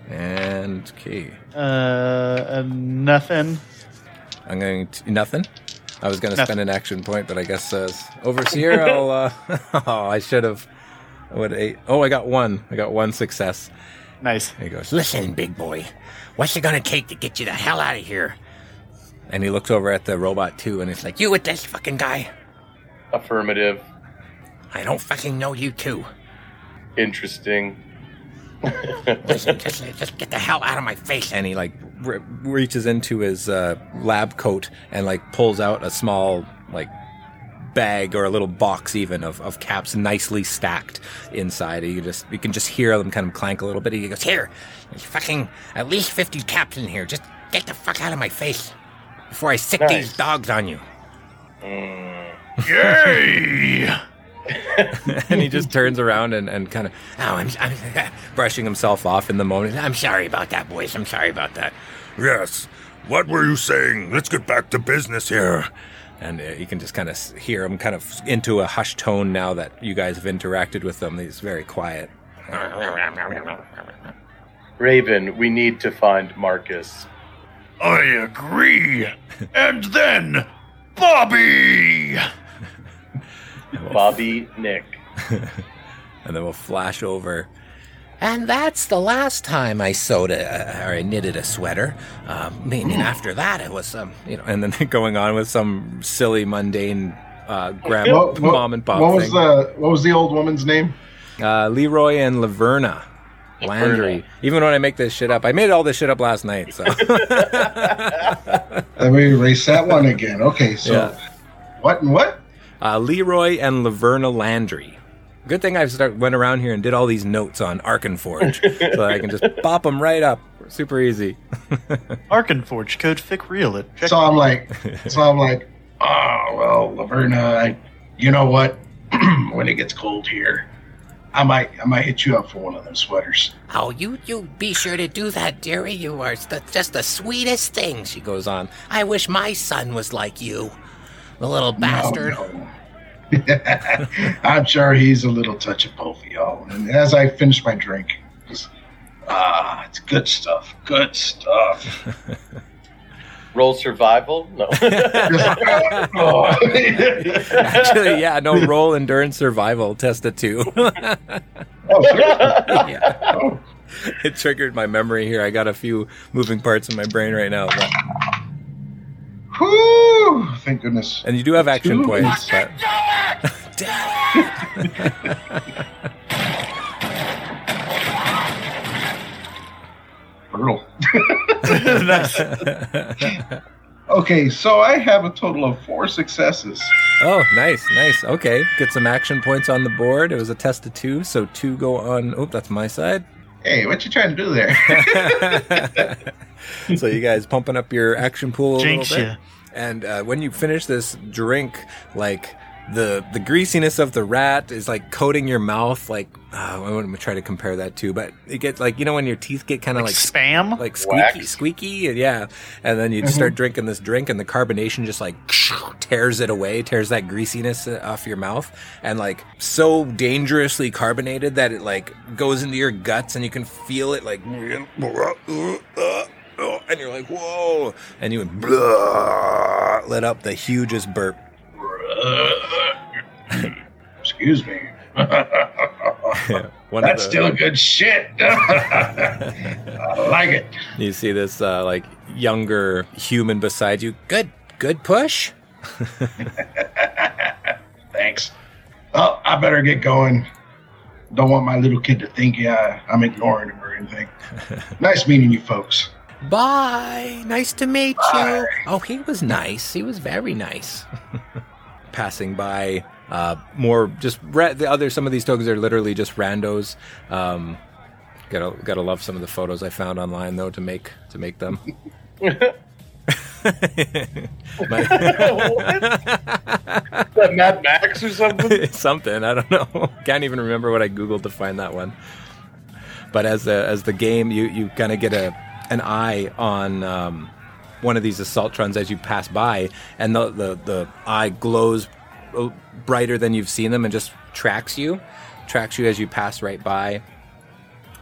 A: And okay,
D: Uh, uh, nothing.
A: I'm going to nothing. I was going to spend an action point, but I guess uh, overseer. I'll. Uh, oh, I should have. What eight? Oh, I got one. I got one success.
D: Nice.
A: He goes,
J: Listen, big boy, what's it gonna take to get you the hell out of here?
A: and he looks over at the robot too, and it's like,
J: You with this fucking guy?
C: Affirmative.
J: I don't fucking know you too.
C: Interesting.
J: Listen, just, just get the hell out of my face.
A: and he like re- reaches into his uh, lab coat and like pulls out a small like bag or a little box even of, of caps nicely stacked inside. You just you can just hear them kind of clank a little bit. He goes,
J: Here, there's fucking at least 50 caps in here. Just get the fuck out of my face before I sic
C: Nice.
J: these dogs on you. Mm.
F: Yay!
A: and he just turns around and, and kind of
J: Oh, I'm, I'm,
A: brushing himself off in the moment.
J: I'm sorry about that, boys. I'm sorry about that.
F: Yes. What were you saying? Let's get back to business here.
A: And uh, you can just kind of hear him kind of into a hushed tone now that you guys have interacted with them. He's very quiet.
C: Raven, we need to find Marcus.
F: I agree. and then, Bobby!
C: Bobby Nick.
A: and then we'll flash over
J: And that's the last time I sewed a, or I knitted a sweater. Um, I mean, after that, it was um, you know,
A: and then going on with some silly, mundane uh, grandma,
B: What, what-
A: mom and pop
B: what was
A: thing.
B: the what was the old woman's name?
A: uh, Leroy and Laverna. Landry. Even when I make this shit up, I made all this shit up last night. So
B: Let me erase that one again. Okay, so
A: Yeah.
B: what and what?
A: uh, Leroy and Laverna Landry. Good thing I start went around here and did all these notes on Arkenforge, so that I can just pop them right up, super easy.
D: Arkenforge code Fic Real it. Check
B: So I'm like, so I'm like, oh well, Laverna, I, you know what? when it gets cold here, I might I might hit you up for one of those sweaters.
J: Oh, you you be sure to do that, dearie. You are the, just the sweetest thing. She goes on. I wish my son was like you, the little bastard.
B: No, no. I'm sure he's a little touch of both of y'all. And as I finish my drink, just ah, it's good stuff. Good stuff.
C: Roll survival? No.
A: Actually, yeah, no roll endurance survival test it too.
B: oh, sure.
A: yeah.
B: Oh,
A: It triggered my memory here. I got a few moving parts in my brain right now. but-
B: whew, thank goodness.
A: And you do have action
B: Two.
A: points, but
B: Brutal. Okay, so I have a total of four successes.
A: oh, nice, nice. Okay, get some action points on the board. It was a test of two, so two go on. Oh, that's my side.
B: Hey, what you trying to do there?
A: So you guys pumping up your action pool a
D: Jinx
A: little bit.
D: ya.
A: And uh, when you finish this drink, like the the greasiness of the rat is like coating your mouth. Like uh, I want to try to compare that to, but it gets like you know when your teeth get kind of like
D: spam.
A: like squeaky,
C: Wax.
A: squeaky, and yeah. And then you start drinking this drink, and the carbonation just like tears it away, tears that greasiness uh, off your mouth, and like so dangerously carbonated that it like goes into your guts, and you can feel it like, and you're like, whoa, and you blah, let up the hugest burp.
B: Excuse me. That's
A: the,
B: still good shit. I like it.
A: you see this uh, like younger human beside you. Good, good push.
B: Thanks. Oh, I better get going. Don't want my little kid to think yeah, I'm ignoring him or anything. nice meeting you folks.
J: Bye. Nice to meet you.
A: Oh, he was nice. He was very nice. Passing by, uh, more just ra- the other. Some of these tokens are literally just randos. Um, gotta gotta love some of the photos I found online though to make to make them. My-
C: that Mad Max or something?
A: something I don't know. Can't even remember what I googled to find that one. But as the as the game, you you kind of get a an eye on um, one of these assaultrons as you pass by, and the the the eye glows uh, brighter than you've seen them, and just tracks you, tracks you as you pass right by.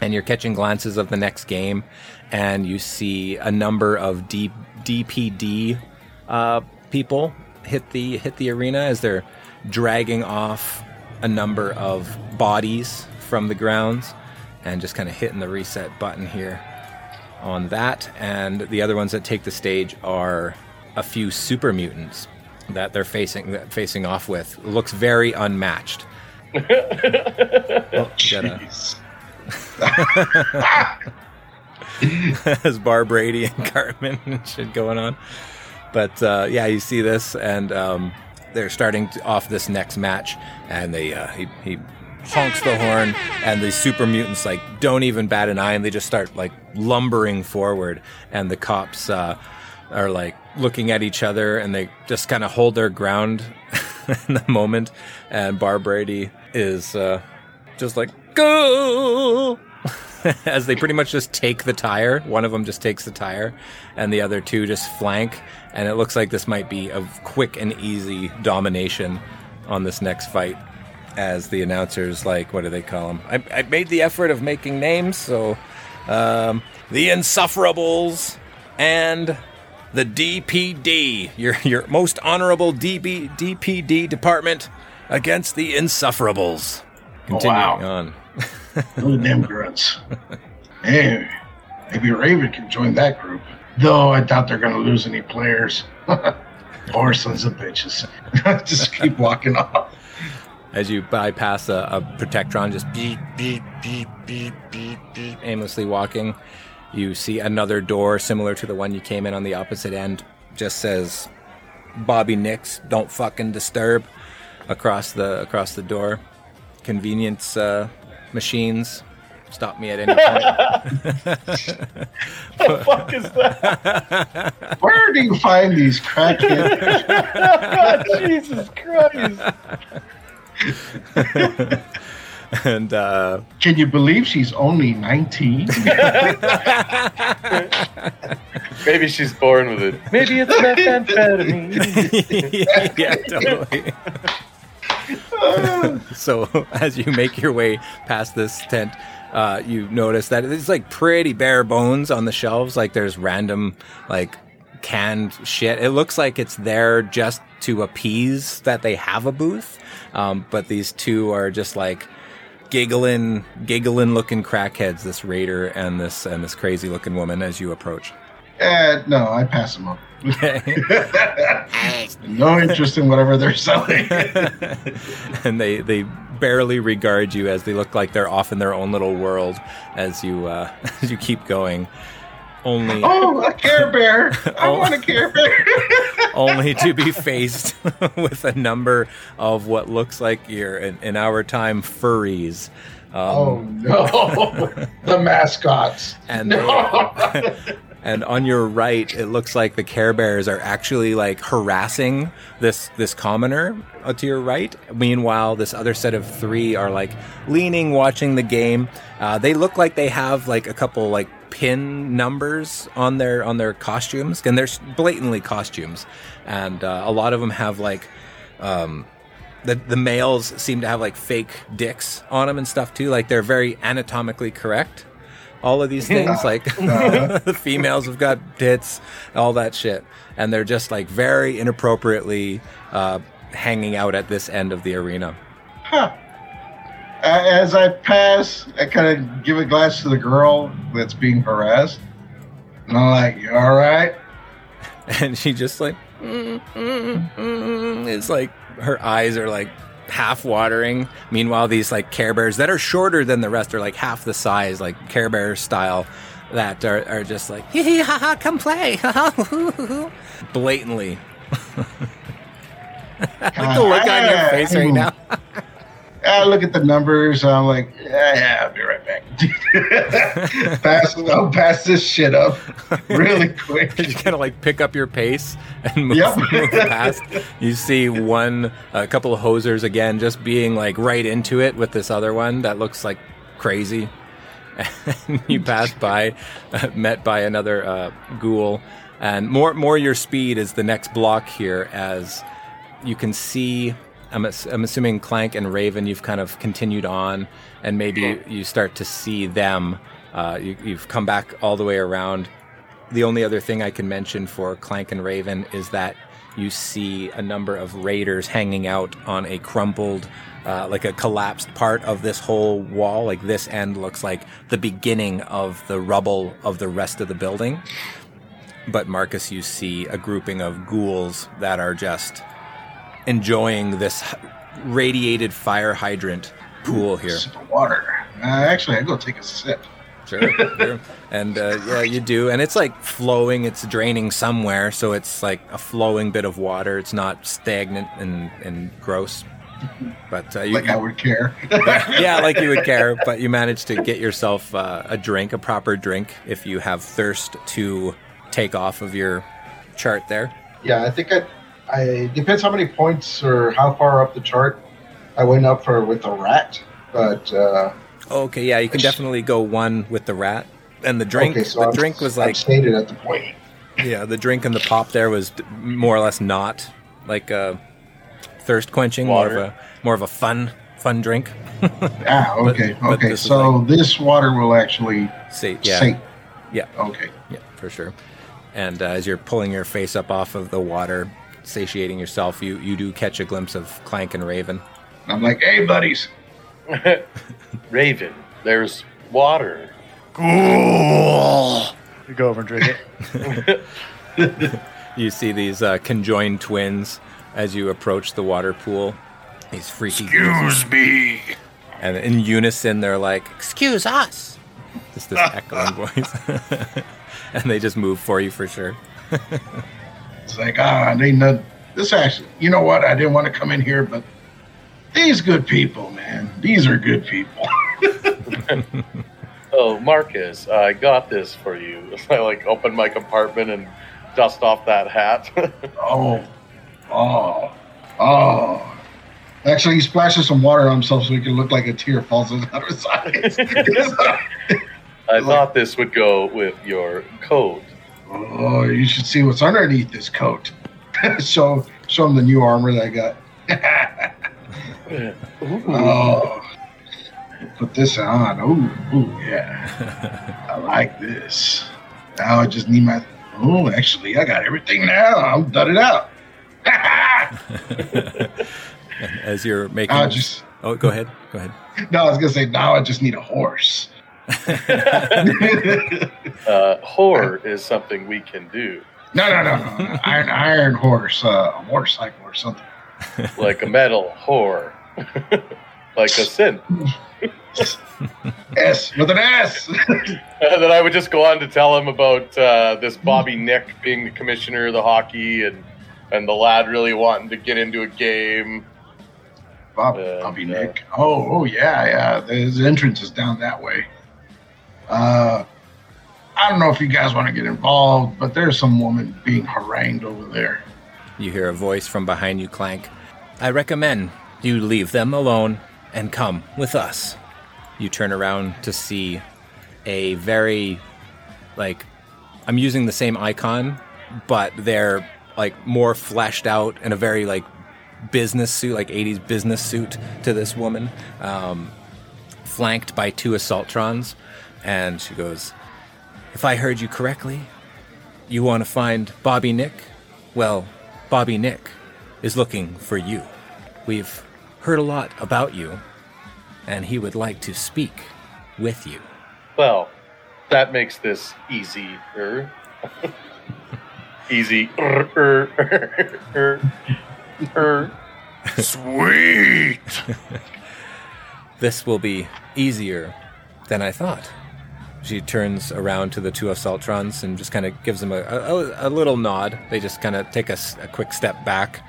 A: And you're catching glances of the next game, and you see a number of D- DPD uh, people hit the hit the arena as they're dragging off a number of bodies from the grounds, and just kind of hitting the reset button here on that. And the other ones that take the stage are a few super mutants that they're facing that facing off with. Looks very unmatched. Oh,
B: Jeez.
A: as Barbrady and Cartman and shit going on. But uh, yeah, you see this, and um, they're starting off this next match, and they uh, he, he honks the horn, and the super mutants like don't even bat an eye, and they just start like lumbering forward, and the cops uh, are like looking at each other, and they just kind of hold their ground in the moment, and Barbrady is uh, just like go as they pretty much just take the tire. One of them just takes the tire, and the other two just flank. And it looks like this might be a quick and easy domination on this next fight. As the announcers, like, what do they call them? I, I made the effort of making names, so um, the Insufferables and the DPD, your your most honorable DB, DPD department against the Insufferables. Continuing
B: wow.
A: on.
B: Them grunts. Hey, maybe Raven can join that group. Though I doubt they're gonna lose any players. Poor sons of bitches. Just keep walking off.
A: As you bypass a, a Protectron, just beep, beep, beep, beep, beep, beep, aimlessly walking, you see another door similar to the one you came in on the opposite end. Just says Bobby Nick's, don't fucking disturb across the across the door. Convenience uh, machines. Stop me at any point.
C: the fuck is that?
B: Where do you find these crackheads?
C: God, Jesus Christ.
A: and uh,
B: Can you believe she's only 19?
C: Maybe she's born with it. Maybe it's methamphetamine.
A: yeah, totally. so as you make your way past this tent, uh, you notice that it's like pretty bare bones on the shelves. Like there's random like canned shit. It looks like it's there just to appease that they have a booth. Um, but these two are just like giggling, giggling looking crackheads. This raider and this and this crazy looking woman as you approach.
B: uh, no, I pass them up.
A: Okay.
B: No interest in whatever they're selling.
A: and they they barely regard you as they look like they're off in their own little world as you uh, as you keep going. Only
B: oh, a Care Bear! I
A: Oh.
B: want a Care Bear!
A: only to be faced with a number of what looks like your in, in our time furries.
B: oh
A: Um,
B: no, the mascots.
A: and
B: No.
A: they, and on your right, it looks like the Care Bears are actually like harassing this this commoner uh, to your right. Meanwhile, this other set of three are like leaning, watching the game. Uh, they look like they have like a couple like pin numbers on their on their costumes, and they're blatantly costumes, and uh, a lot of them have like. Um, the, the males seem to have like fake dicks on them and stuff too. Like they're very anatomically correct. All of these things, like the females have got tits, all that shit, and they're just like very inappropriately uh, hanging out at this end of the arena.
B: Huh. As I pass, I kind of give a glass to the girl that's being harassed. And I'm like, you all right?
A: and she just like mm, mm, mm, it's like her eyes are like half watering. Meanwhile these like care bears that are shorter than the rest are like half the size like care bear style that are, are just like hee hee ha ha come play. Blatantly. Like the look on your face right now
B: I look at the numbers. And I'm like, yeah, yeah, I'll be right back. pass, I'll pass this shit up really quick.
A: you kind of like pick up your pace and move,
B: Yep.
A: move past. You see one, a couple of hosers again, just being like right into it with this other one that looks like crazy. And you pass by, uh, met by another uh, ghoul, and more more your speed is the next block here as you can see. I'm, I'm assuming Clank and Raven, you've kind of continued on, and maybe you, you start to see them. Uh, you, you've come back all the way around. The only other thing I can mention for Clank and Raven is that you see a number of raiders hanging out on a crumpled, uh, like a collapsed part of this whole wall. Like this end looks like the beginning of the rubble of the rest of the building. But Marcus, you see a grouping of ghouls that are just enjoying this radiated fire hydrant pool here.
B: Sip of water. Uh, actually, I go take a sip.
A: Sure. sure. And uh, yeah, you do. And it's like flowing, it's draining somewhere. So it's like a flowing bit of water. It's not stagnant and, and gross. But uh, you,
B: Like I would care.
A: yeah, like you would care. But you managed to get yourself uh, a drink, a proper drink, if you have thirst to take off of your chart there.
B: yeah, I think I. I depends how many points or how far up the chart I went up for with the rat, but uh,
A: Okay, yeah, you can definitely go one with the rat. And the drink,
B: okay, so
A: the
B: I'm-
A: drink was
B: I'm
A: like
B: stated at the point.
A: Yeah, the drink and the pop there was more or less not like a thirst quenching, more of a more of a fun fun drink.
B: Ah, okay,
A: but
B: okay.
A: this
B: So
A: like-
B: this water will actually
A: Say, yeah,
B: sink.
A: yeah,
B: Okay.
A: yeah, for sure. And uh, as you're pulling your face up off of the water, satiating yourself, you you do catch a glimpse of Clank and Raven.
B: I'm like, hey, buddies.
C: Raven, There's water.
F: Cool.
D: You go over and drink it.
A: You see these uh, conjoined twins as you approach the water pool. These freaky
F: Excuse me.
A: and in unison they're like, "Excuse us." Just this echoing voice, and they just move for you for sure.
B: It's like, ah, they not this actually. You know what? I didn't want to come in here, but these good people, man. These are good people.
C: Oh, Marcus, I got this for you. I like open my compartment and dust off that hat.
B: oh, oh, oh. Actually, he splashes some water on himself so he can look like a tear falls out of his eyes.
C: I thought this would go with your coat.
B: Oh, you should see what's underneath this coat. show, show him the new armor that I got. Oh, put this on. Oh, ooh, yeah. I like this. Now I just need my. Oh, actually, I got everything now. I'm done it out.
A: As you're making,
B: I just.
A: oh, go ahead, go ahead.
B: No, I was gonna say now I just need a horse.
C: Uh, horror is something we can do,
B: No, no, no, no. no. Iron, iron horse, uh, a motorcycle or something.
C: like a metal whore, like a sin.
B: S with an S.
C: And then I would just go on to tell him about uh, this Bobby Nick being the commissioner of the hockey and and the lad really wanting to get into a game.
B: Bob,
C: Uh,
B: Bobby
C: yeah.
B: Nick. Oh, oh yeah, yeah. His entrance is down that way. Uh, I don't know if you guys want to get involved, but there's some woman being harangued over there.
A: You hear a voice from behind you clank. I recommend you leave them alone and come with us. You turn around to see a very, like, I'm using the same icon, but they're like more fleshed out in a very like business suit, like 80s business suit to this woman, um, flanked by two assaultrons. And she goes, If I heard you correctly, you want to find Bobby Nick? Well, Bobby Nick is looking for you. We've heard a lot about you, and he would like to speak with you.
C: Well, that makes this easier. Easy.
F: Sweet.
A: This will be easier than I thought. She turns around to the two assaultrons and just kind of gives them a, a, a little nod. They just kind of take a quick step back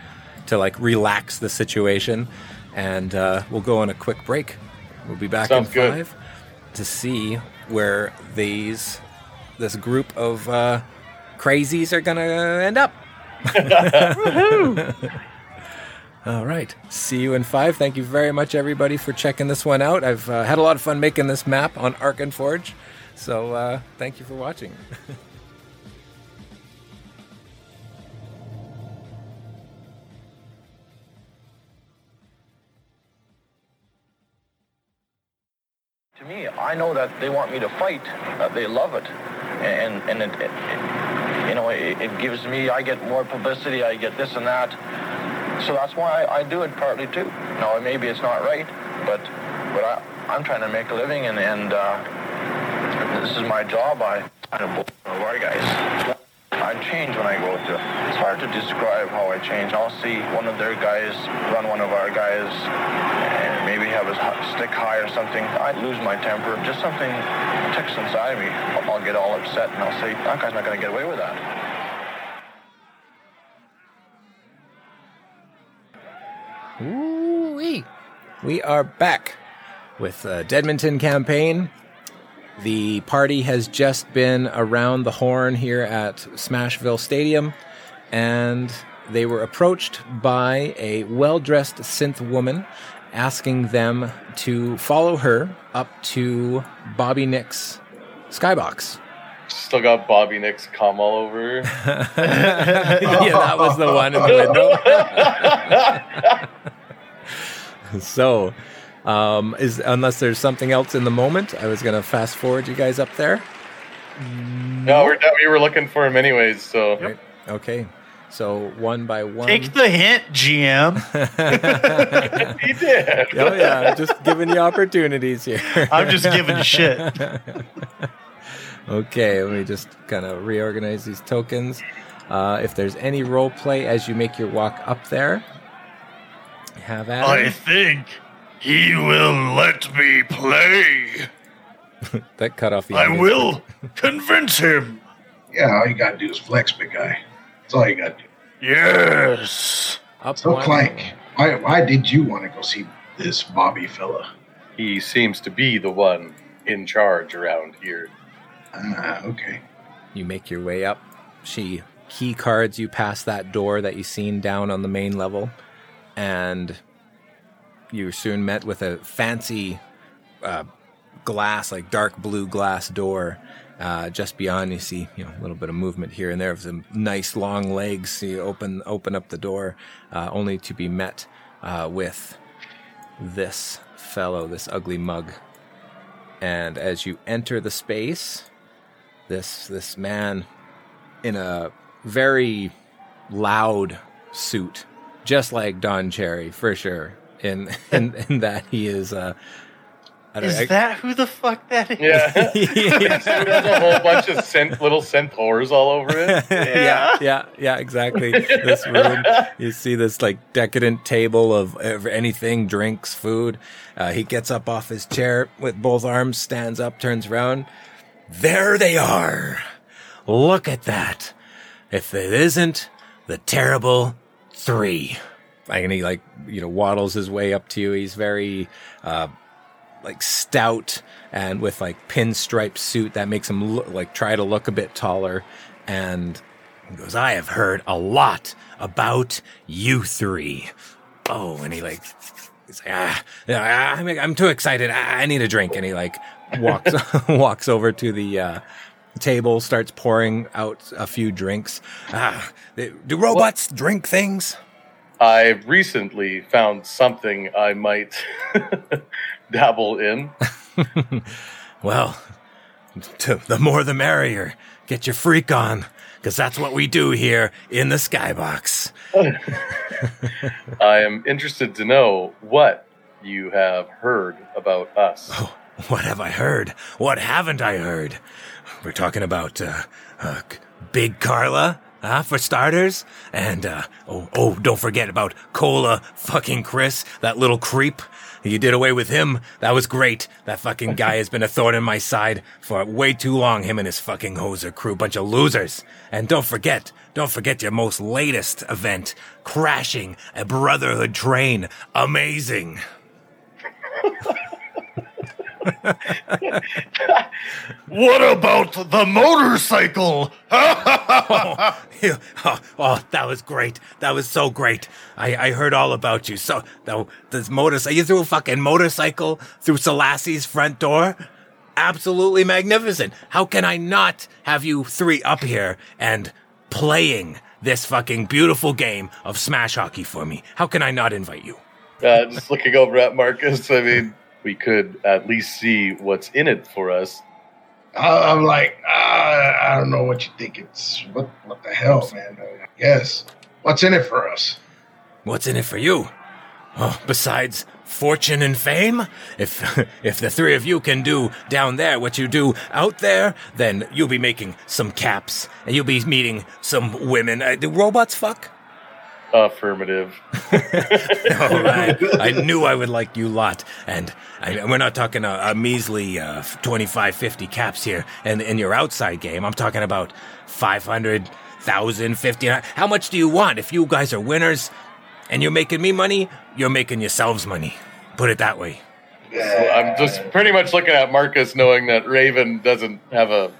A: to like relax the situation, and uh, we'll go on a quick break. We'll be back
C: Sounds
A: in
C: good.
A: five to see where these this group of uh, crazies are gonna end up. All right. See you in five. Thank you very much, everybody, for checking this one out. I've uh, had a lot of fun making this map on Arkenforge. So uh, thank you for watching.
K: To me, I know that they want me to fight, that they love it, and and it, it, it- you know it, it gives me I get more publicity, I get this and that, so that's why I, I do it partly too. Now maybe it's not right, but but I I'm trying to make a living and and uh, this is my job. I I don't one of our guys. I change when I go to. It's hard to describe how I change. I'll see one of their guys run one of our guys, and maybe have hu- stick high or something. I lose my temper. Just something ticks inside me. I'll I'll get all upset, and I'll say, "That guy's not going to get away with that."
A: Ooh-wee. We are back with the Deadmonton campaign. The party has just been around the horn here at Smashville Stadium, and they were approached by a well dressed synth woman asking them to follow her up to Bobby Nick's skybox.
C: Still got Bobby Nick's cum all over.
A: yeah, that was the one in the window. so, um, is unless there's something else in the moment, I was gonna fast forward you guys up there.
C: no, we're, we were looking for him anyways. So
A: Right? Okay. So one by one.
D: Take the hint, GM.
C: He did.
A: oh yeah, just giving you opportunities here.
D: I'm just giving shit.
A: Okay, let me just kind of reorganize these tokens. Uh, if there's any role play as you make your walk up there, have at
F: I
A: it.
F: think he will let me play.
A: That cut off the.
F: I
A: audio.
F: will convince him.
B: Yeah, all you gotta do is flex, big guy. That's all you gotta do.
F: Yes.
A: Up
B: So
A: one.
B: Clank, why why did you want to go see this Bobby fella?
C: He seems to be the one in charge around here.
B: Ah, okay.
A: You make your way up. She key cards you past that door that you seen down on the main level, and you're soon met with a fancy uh, glass, like dark blue glass door. Uh, just beyond, you see you know a little bit of movement here and there of some nice long legs. So you open open up the door, uh, only to be met uh, with this fellow, this ugly mug. And as you enter the space, this this man in a very loud suit, just like Don Cherry for sure. In in, in that he is uh, I don't
D: Is
A: I-
D: that who the fuck that is?
C: Yeah.
A: yeah.
C: There's a whole bunch of cent- little centaurs all over it.
A: yeah, yeah, yeah, exactly. This room, you see this like decadent table of, of anything, drinks, food. Uh, he gets up off his chair with both arms, stands up, turns around. There they are. Look at that. If it isn't the terrible three. And he like, you know, waddles his way up to you. He's very, uh, like stout and with like pinstripe suit that makes him look like try to look a bit taller. And he goes i have heard a lot about you three. Oh and he like he's like ah I'm, I'm too excited. I, need a drink. And he like walks walks over to the uh table starts pouring out a few drinks. Ah do robots drink things
C: I recently found something I might dabble in.
E: Well, the more the merrier. Get your freak on, because that's what we do here in the skybox.
C: I am interested to know what you have heard about us.
E: What have I heard? What haven't I heard? We're talking about uh, uh, Big Carla, huh, for starters, and uh, oh, oh, don't forget about Cola fucking Chris, that little creep. You did away with him. That was great. That fucking guy has been a thorn in my side for way too long. Him and his fucking hoser crew, bunch of losers. And don't forget, don't forget your most latest event, crashing a Brotherhood train. Amazing.
F: What about the motorcycle?
E: oh, you- oh, oh, that was great. That was so great. I, I heard all about you. So, though, this motorcycle, you threw a fucking motorcycle through Selassie's front door? Absolutely magnificent. How can I not have you three up here and playing this fucking beautiful game of Smash Hockey for me? How can I not invite you?
C: Uh, just looking over at Marcus, I mean, we could at least see what's in it for us.
B: I, I'm like, ah, I don't know what you think it's. What what the hell, man? Yes. What's in it for us?
E: What's in it for you? Oh, besides fortune and fame? If if the three of you can do down there what you do out there, then you'll be making some caps and you'll be meeting some women. Uh, do robots fuck?
C: Affirmative.
E: All right. I knew I would like you lot. And I, we're not talking a, a measly uh, 25, 50 caps here in, in your outside game. I'm talking about 500,000, 50. How much do you want? If you guys are winners and you're making me money, you're making yourselves money. Put it that way.
C: I'm just pretty much looking at Marcus, knowing that Raven doesn't have a.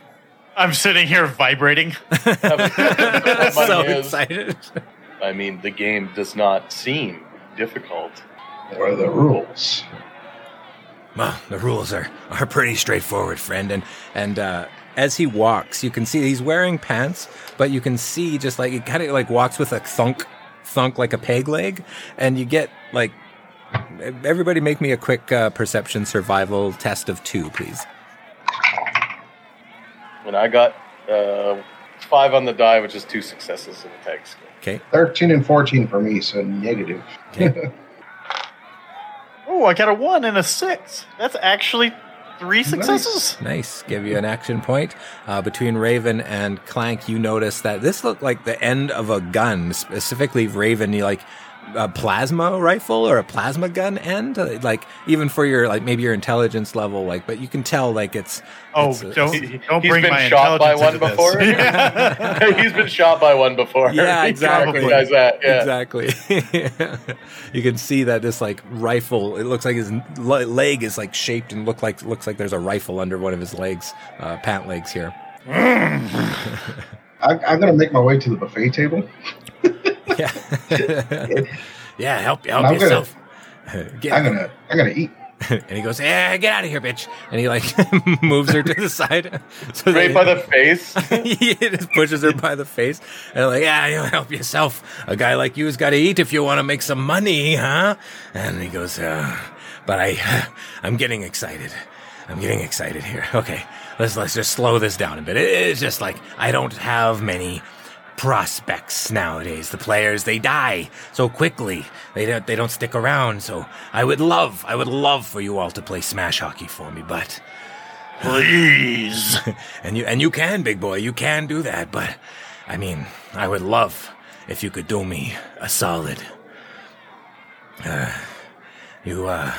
D: I'm sitting here vibrating.
C: Have a
A: so excited
C: I mean, the game does not seem difficult.
B: What are the rules?
E: Well, the rules are, are pretty straightforward, friend. And,
A: and uh, as he walks, you can see he's wearing pants, but you can see just like he kind of like walks with a thunk, thunk like a peg leg, and you get like everybody make me a quick uh, perception survival test of two, please.
C: When I got uh, five on the die, which is two successes in the tag skill.
A: Okay.
B: 13 and 14 for me, so negative.
A: Okay.
D: Oh, I got a one and a six. That's actually three successes.
A: Nice. Give you an action point. Uh, between Raven and Clank, you notice that this looked like the end of a gun. Specifically, Raven, you like a plasma rifle or a plasma gun end. Uh, Like even for your like maybe your intelligence level, like but you can tell like it's.
D: Oh,
A: it's a-
D: don't
C: He-
D: don't
C: he's
D: bring
C: been
D: my
C: shot by one before.
D: into this.
C: He's been shot by one before.
A: Yeah,
C: He
A: exactly.
C: that. Yeah.
A: Exactly. you can see that this like rifle. It looks like his leg is like shaped and look like looks like there's a rifle under one of his legs, uh, pant legs here.
B: I, I'm going to make my way to the buffet table.
A: Yeah.
L: Yeah, help, help
B: I'm gonna-
L: yourself.
A: Get-
B: I'm going to I'm gonna eat.
A: and he goes, "Yeah, get out of here, bitch!" And he like moves her to the side, so
C: Right
A: that-
C: by the face.
A: he just pushes her by the face, and like, "Yeah, you help yourself. A guy like you's got to eat if you want to make some money, huh?" And he goes, uh, "But I, I'm getting excited. I'm getting excited here. Okay, let's let's just slow this down a bit. It- it's just like I don't have many." Prospects nowadays. The players they die so quickly. They don't they don't stick around. So I would love I would love for you all to play smash hockey for me, but
F: Please.
A: and you and you can, big boy, you can do that. But I mean, I would love if you could do me a solid. Uh, you uh,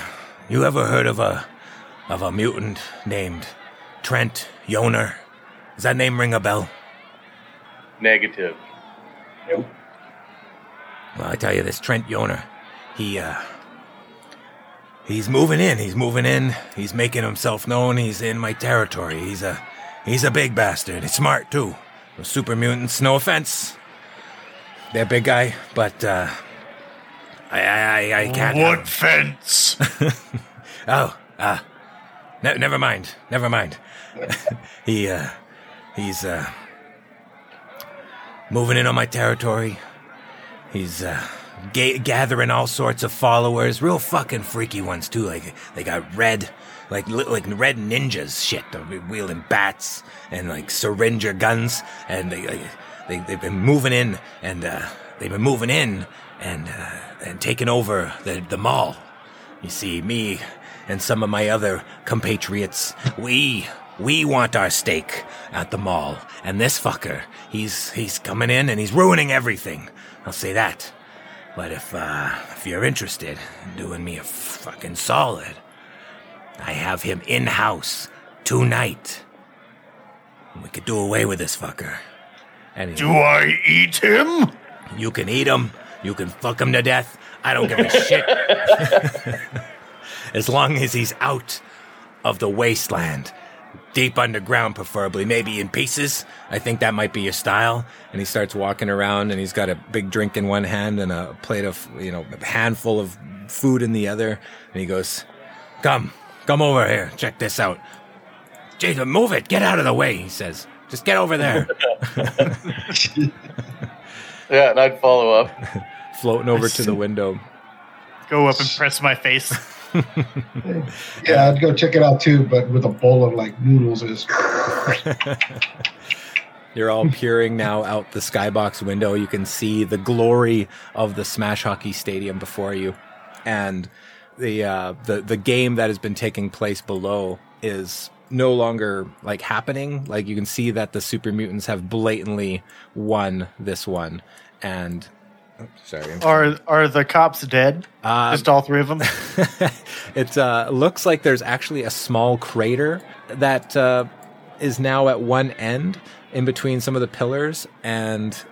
A: you ever heard of a of a mutant named Trent Yoner? Does that name ring a bell?
C: Negative.
A: Well, I tell you this, Trent Yoner, he, uh, he's moving in. He's moving in. He's making himself known. He's in my territory. He's a, he's a big bastard. He's smart too. Those super mutants, no offense. They're big guy, but, uh, I, I, I, I can't. have
F: What
A: him.
F: fence?
A: Oh, ah, ne- never mind. Never mind. he, uh, he's, uh, moving in on my territory. He's, uh, ga- gathering all sorts of followers, real fucking freaky ones too. Like they got red, like li- like red ninjas shit. They're wielding bats and like syringer guns, and they like, they they've been moving in, and uh, they've been moving in and uh, and taking over the the mall. You see, me and some of my other compatriots, we we want our steak at the mall, and this fucker, he's he's coming in and he's ruining everything. I'll say that. But if uh, if you're interested in doing me a fucking solid, I have him in house tonight. We could do away with this fucker. And
F: Do I eat him?
A: you can eat him. You can fuck him to death. I don't give a shit. as long as he's out of the wasteland. Deep underground, preferably, maybe in pieces. I think that might be your style. And he starts walking around and he's got a big drink in one hand and a plate of, you know, a handful of food in the other. And he goes, Come, come over here. Check this out. Jason, move it. Get out of the way, he says. Just get over there.
C: Yeah, and I'd follow up.
A: Floating over to the window.
D: Go up and press my face.
B: Yeah, I'd go check it out too, but with a bowl of like noodles is.
A: You're all peering now out the skybox window. You can see the glory of the Smash Hockey Stadium before you, and the uh, the the game that has been taking place below is no longer like happening. Like you can see that the Super Mutants have blatantly won this one, and sorry, I'm
D: Are are the cops dead?
A: Uh,
D: Just all three of them.
A: it uh, looks like there's actually a small crater that uh, is now at one end in between some of the pillars and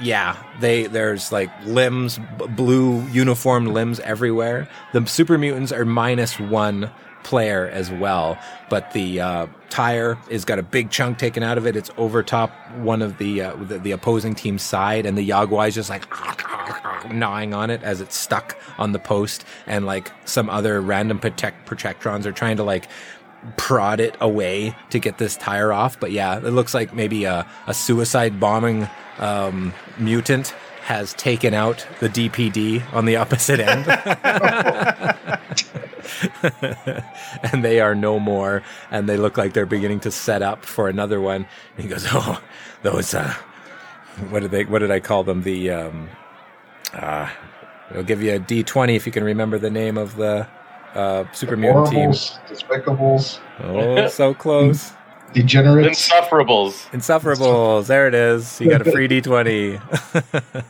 A: yeah they there's like limbs b- blue uniformed limbs everywhere the super mutants are minus one player as well but the uh, tire is got a big chunk taken out of it. It's over top one of the uh, the, the opposing team's side and the Yao Guai is just like gnawing on it as it's stuck on the post and like some other random protect are trying to like prod it away to get this tire off. But yeah it looks like maybe a, a suicide bombing um, mutant has taken out the DPD on the opposite end and they are no more, and they look like they're beginning to set up for another one. And he goes, "Oh, those uh, what did they? What did I call them? The um, uh, I'll give you a D twenty if you can remember the name of the uh, super mutant team.
B: Despicables,
A: Oh, so close.
B: Degenerates.
C: Insufferables.
A: Insufferables. There it is. You got a free D twenty.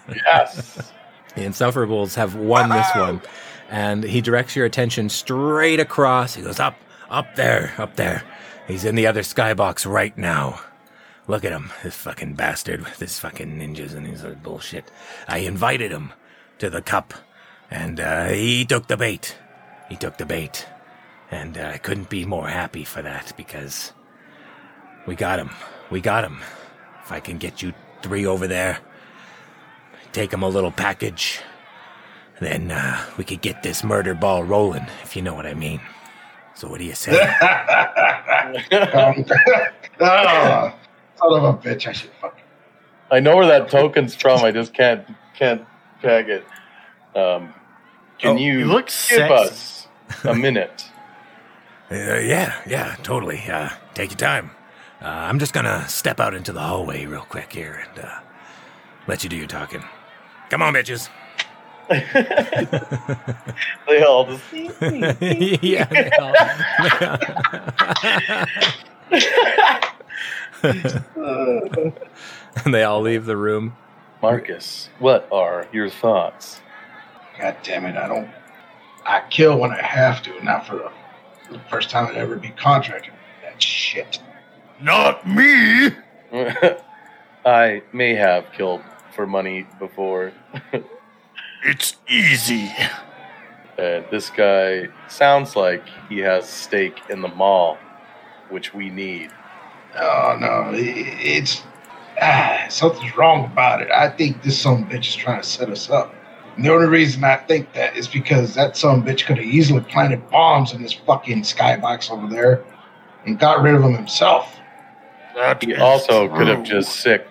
C: Yes.
A: The Insufferables have won this one. And he directs your attention straight across. He goes, Up, up there, up there. He's in the other skybox right now. Look at him, this fucking bastard with his fucking ninjas and his bullshit. I invited him to the cup, and uh, he took the bait. He took the bait. And uh, I couldn't be more happy for that because we got him. We got him. If I can get you three over there, take him a little package, then uh, we could get this murder ball rolling, if you know what I mean. So what do you say?
B: Um, son of a bitch! I should fucking.
C: I know where that token's from. I just can't can't tag it. Um, can
D: Oh,
C: you
D: you look
C: give
D: sexy.
C: us a minute?
E: Uh, yeah, yeah, totally. Uh, take your time. Uh, I'm just gonna step out into the hallway real quick here and uh, let you do your talking. Come on, bitches.
C: They all just
A: yeah. they all- and they all leave the room.
C: Marcus, what are your thoughts?
B: God damn it! I don't. I kill when I have to, not for the, the first time I'd ever be contracted. That shit.
F: Not me.
C: I may have killed for money before.
F: It's easy.
C: Uh, this guy sounds like he has stake in the mall, which we need.
B: Oh no, it's ah, something's wrong about it. I think this some bitch is trying to set us up. And the only reason I think that is because that some bitch could have easily planted bombs in this fucking skybox over there and got rid of them himself.
F: That
C: He
F: is
C: also could have just sic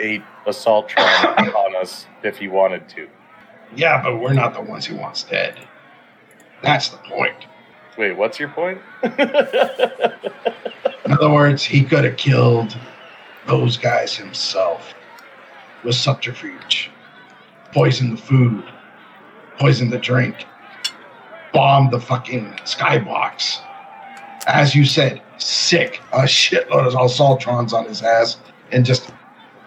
C: eight assaultrons on us if he wanted to.
B: Yeah, but we're not the ones he wants dead. That's the point.
C: Wait, what's your point?
B: In other words, he could have killed those guys himself with subterfuge. Poisoned the food, poisoned the drink, bombed the fucking skybox. As you said, sic a shitload of assaultrons on his ass and just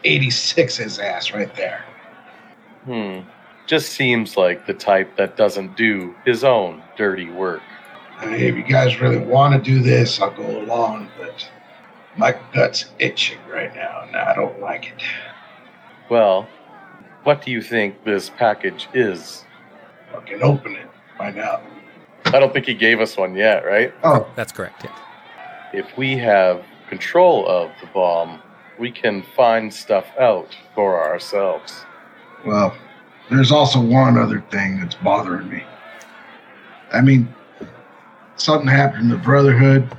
B: 86 his ass right there.
C: hmm. Just seems like the type that doesn't do his own dirty work.
B: I mean, if you guys really want to do this, I'll go along, but my gut's itching right now, and I don't like it.
C: Well, what do you think this package is?
B: Fucking open it, find out.
C: I don't think he gave us one yet, right?
B: Oh,
A: That's correct. Yeah.
C: If we have control of the bomb, we can find stuff out for ourselves.
B: well, there's also one other thing that's bothering me. I mean, something happened to the Brotherhood,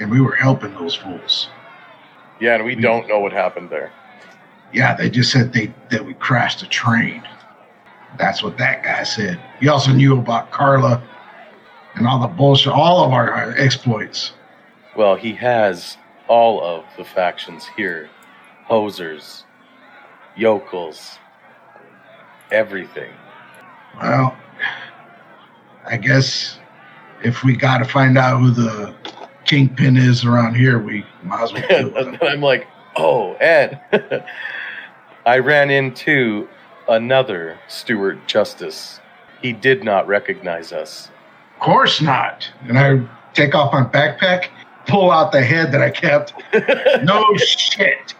B: and we were helping those fools.
C: Yeah, and we don't know what happened there.
B: Yeah, they just said they that we crashed a train. That's what that guy said. He also knew about Carla and all the bullshit, all of our exploits.
C: Well, he has all of the factions here hosers, yokels, everything.
B: Well, I guess if we got to find out who the kingpin is around here, we might as well do
C: and I'm like, oh, Ed, I ran into another Stuart Justice. He did not recognize us.
B: Of course not. And I take off my backpack, pull out the head that I kept. No shit.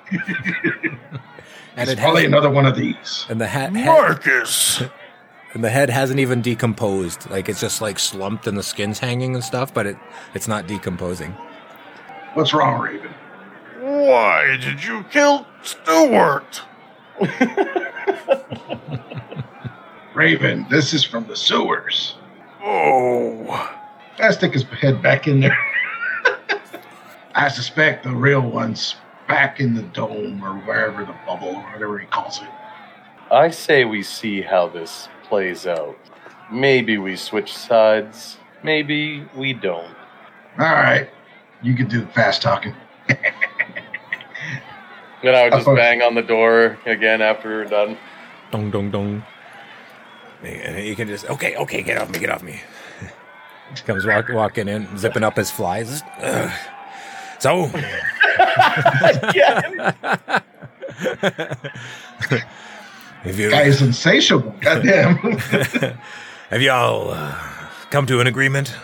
A: And
B: it's
A: it
B: probably another one of these.
A: and the ha- head
F: Marcus.
A: and the head hasn't even decomposed. Like it's just like slumped and the skin's hanging and stuff, but it it's not decomposing.
B: What's wrong, Raven?
F: Why did you kill Stewart?
B: Raven, this is from the sewers.
F: Oh,
B: I stick his head back in there. I suspect the real one's back in the dome or wherever the bubble or whatever he calls it.
C: I say we see how this plays out. Maybe we switch sides maybe we don't.
B: All right, you can do the fast talking.
C: Then I would just bang on the door again after we're done.
A: Dong dong dong. And you can just okay, okay, get off me, get off me. Comes walk, walking in, zipping up his flies. Ugh. So, have you
B: Guy is insatiable. Goddamn.
A: have you all uh, come to an agreement?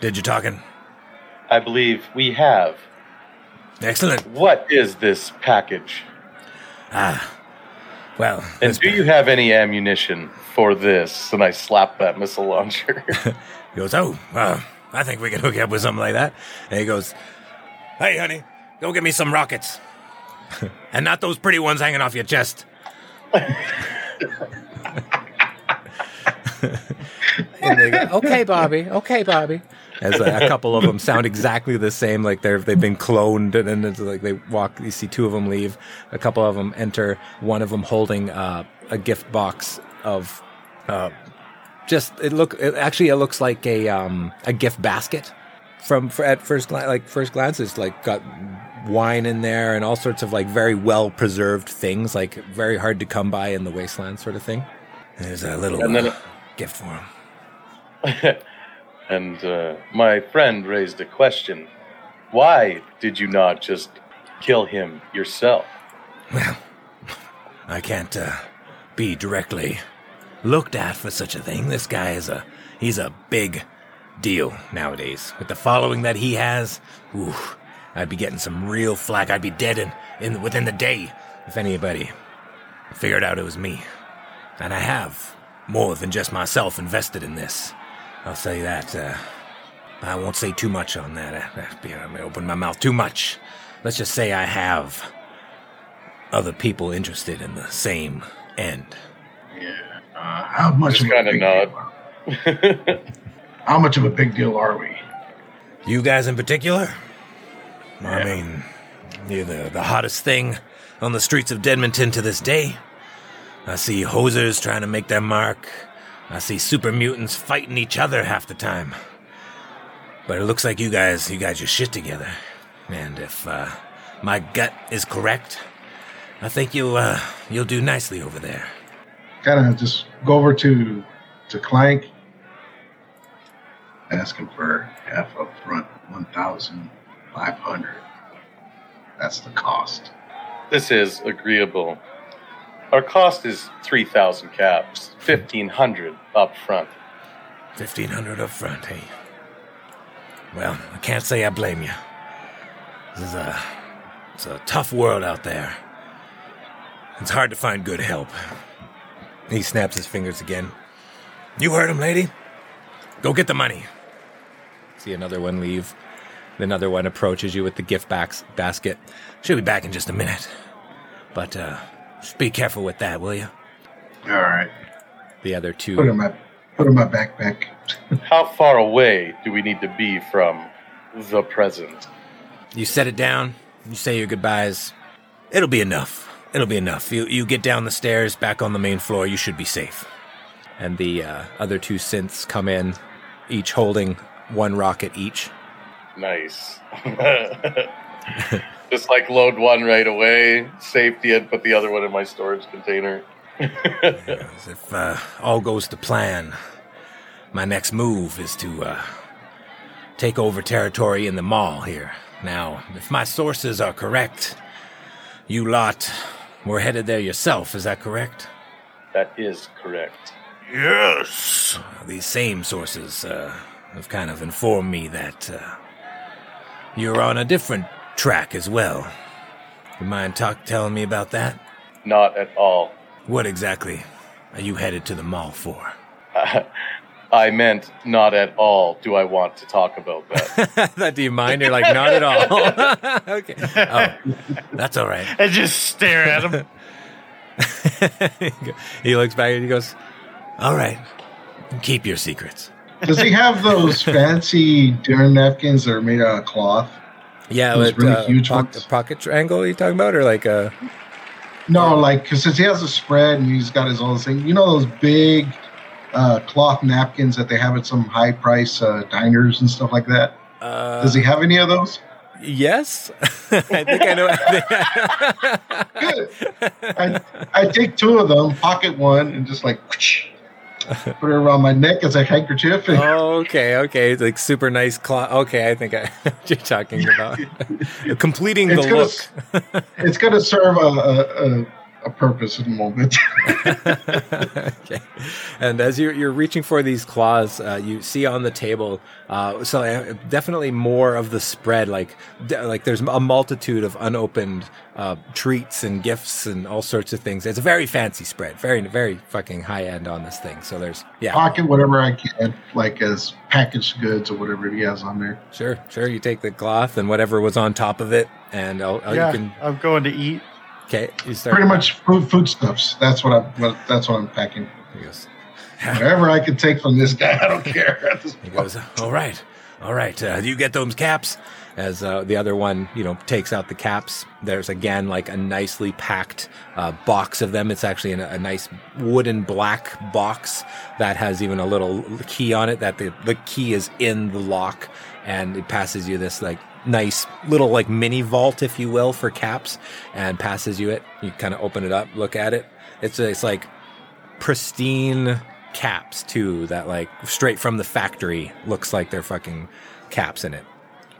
A: Did you talking?
C: I believe we have.
A: Excellent.
C: What is this package?
A: Ah, well,
C: And
A: this
C: do you have any ammunition for this? And I slap that missile launcher.
A: He goes, oh, well, I think we can hook you up with something like that. And he goes, hey, honey, go get me some rockets. and not those pretty ones hanging off your chest. and they go, okay, Bobby, okay, Bobby. As a, a couple of them sound exactly the same, like they're they've been cloned, and then it's like they walk. You see two of them leave, a couple of them enter. One of them holding uh, a gift box of uh, just it look it, actually it looks like a um a gift basket from at first glance like first glance it's like got wine in there and all sorts of like very well preserved things like very hard to come by in the wasteland sort of thing and there's a little
C: And then-
A: uh, gift for him
C: and uh, my friend raised a question. Why did you not just kill him yourself?
A: well i can't uh, be directly looked at for such a thing this guy is a he's a big deal nowadays. With the following that he has ooh, i'd be getting some real flack. I'd be dead in, in within the day if anybody figured out it was me. And i have more than just myself invested in this. I'll say that uh, i won't say too much on that. I, I, I may open my mouth too much. Let's just say i have other people interested in the same end. Yeah.
B: Uh, how much
C: Just kinda nod.
B: How much of a big deal are we?
A: You guys in particular? I mean, you're the, the hottest thing on the streets of Dedmonton to this day. I see hosers trying to make their mark. I see super mutants fighting each other half the time. But it looks like you guys, you got your shit together. And if uh, my gut is correct, I think you'll uh, you'll do nicely over there.
B: Kind of just go over to to Clank, ask him for half up front, one thousand five hundred. That's the cost.
C: This is agreeable. Our cost is 3,000 caps, 1,500 up front.
A: Fifteen hundred up front, hey. Well, I can't say I blame you. This is a it's a tough world out there. It's hard to find good help. He snaps his fingers again. You heard him, lady. Go get the money. See another one leave. Another one approaches you with the gift backs basket. She'll be back in just a minute. But uh just be careful with that, will you?
B: All right,
A: The other two
B: put it in my put it in my backpack.
C: How far away do we need to be from the present?
A: You set it down. You say your goodbyes. It'll be enough. It'll be enough. You you get down the stairs, back on the main floor. You should be safe. And the uh, other two synths come in, each holding one rocket each.
C: Nice. Just like load one right away, safety it, put the other one in my storage container.
A: As if uh, all goes to plan, my next move is to uh, take over territory in the mall here. Now, if my sources are correct, you lot were headed there yourself. Is that correct?
C: That is correct.
F: Yes.
A: These same sources uh, have kind of informed me that uh, you're on a different track as well. You mind talk telling me about that?
C: Not at all.
A: What exactly are you headed to the mall for?
C: I meant not at all do I want to talk about that.
A: that do you mind? You're like not at all. okay. Oh, that's all right.
D: And just stare at him.
A: he looks back and he goes, "All right, keep your secrets."
B: Does he have those fancy dinner napkins that are made out of cloth?
A: Yeah,
B: Those
A: with,
B: really
A: uh,
B: huge
A: pocket,
B: ones?
A: pocket triangle. You talking about, or like a?
B: No, like because since he has a spread and he's got his own thing, you know those big uh, cloth napkins that they have at some high price uh, diners and stuff like that?
A: Uh,
B: Does he have any of those?
A: yes, I think I know.
B: Good. I, I take two of them, pocket one, and just like put it around my neck as a handkerchief. And
A: oh, okay, okay, like super nice cloth. Okay, I think I you're talking about completing the
B: It's gonna
A: look.
B: it's going to serve a, a, a, a purpose in a moment.
A: okay. And as you're, you're reaching for these claws, uh, you see on the table, uh, so uh, definitely more of the spread. Like, d- like there's a multitude of unopened uh, treats and gifts and all sorts of things. It's a very fancy spread, very, very fucking high end on this thing. So there's, yeah,
B: Pocket whatever I can, like as packaged goods or whatever he has on there.
A: sure, sure. You take the cloth and whatever was on top of it, and I'll, I'll-
D: yeah,
A: you can,
D: I'm going to eat.
A: Okay, you start.
B: Pretty much food foodstuffs. That's what I'm. What, that's what I'm packing.
A: He goes,
B: Whatever I can take from this guy, I don't care.
A: He goes, all right, all right. Uh, do you get those caps? As uh, the other one, you know, takes out the caps. There's again like a nicely packed uh, box of them. It's actually in a, a nice wooden black box that has even a little key on it. That the the key is in the lock, and it passes you this like nice little like mini vault, if you will, for caps, and passes you it. You kind of open it up, look at it. It's it's like pristine caps too that like straight from the factory looks like they're fucking caps in it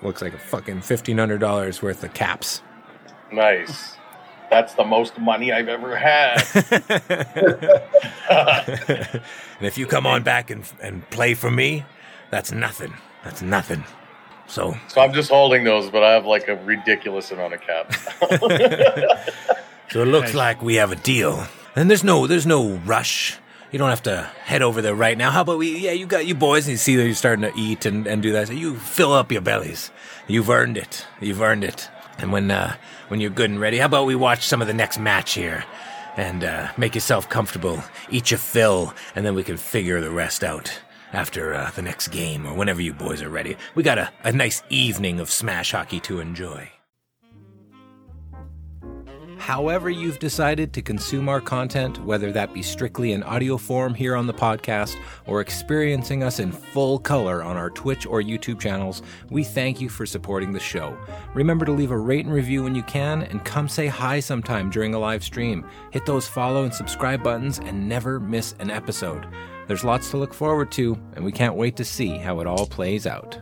A: looks like a fucking $1500 worth of caps
C: Nice. That's the most money I've ever had.
A: and if you come on back and, and play for me that's nothing that's nothing so
C: so I'm just holding those, but I have like a ridiculous amount of caps.
A: so it looks
D: Nice.
A: like we have a deal and there's no there's no rush you don't have to head over there right now. How about we? Yeah, you got you boys, and you see that you're starting to eat and, and do that. So you fill up your bellies. You've earned it. You've earned it. And when uh, when you're good and ready, how about we watch some of the next match here, and uh, make yourself comfortable, eat your fill, and then we can figure the rest out after uh, the next game or whenever you boys are ready. We got a, a nice evening of smash hockey to enjoy. However, you've decided to consume our content, whether that be strictly in audio form here on the podcast or experiencing us in full color on our Twitch or YouTube channels, we thank you for supporting the show. Remember to leave a rate and review when you can, and come say hi sometime during a live stream. Hit those follow and subscribe buttons and never miss an episode. There's lots to look forward to, and we can't wait to see how it all plays out.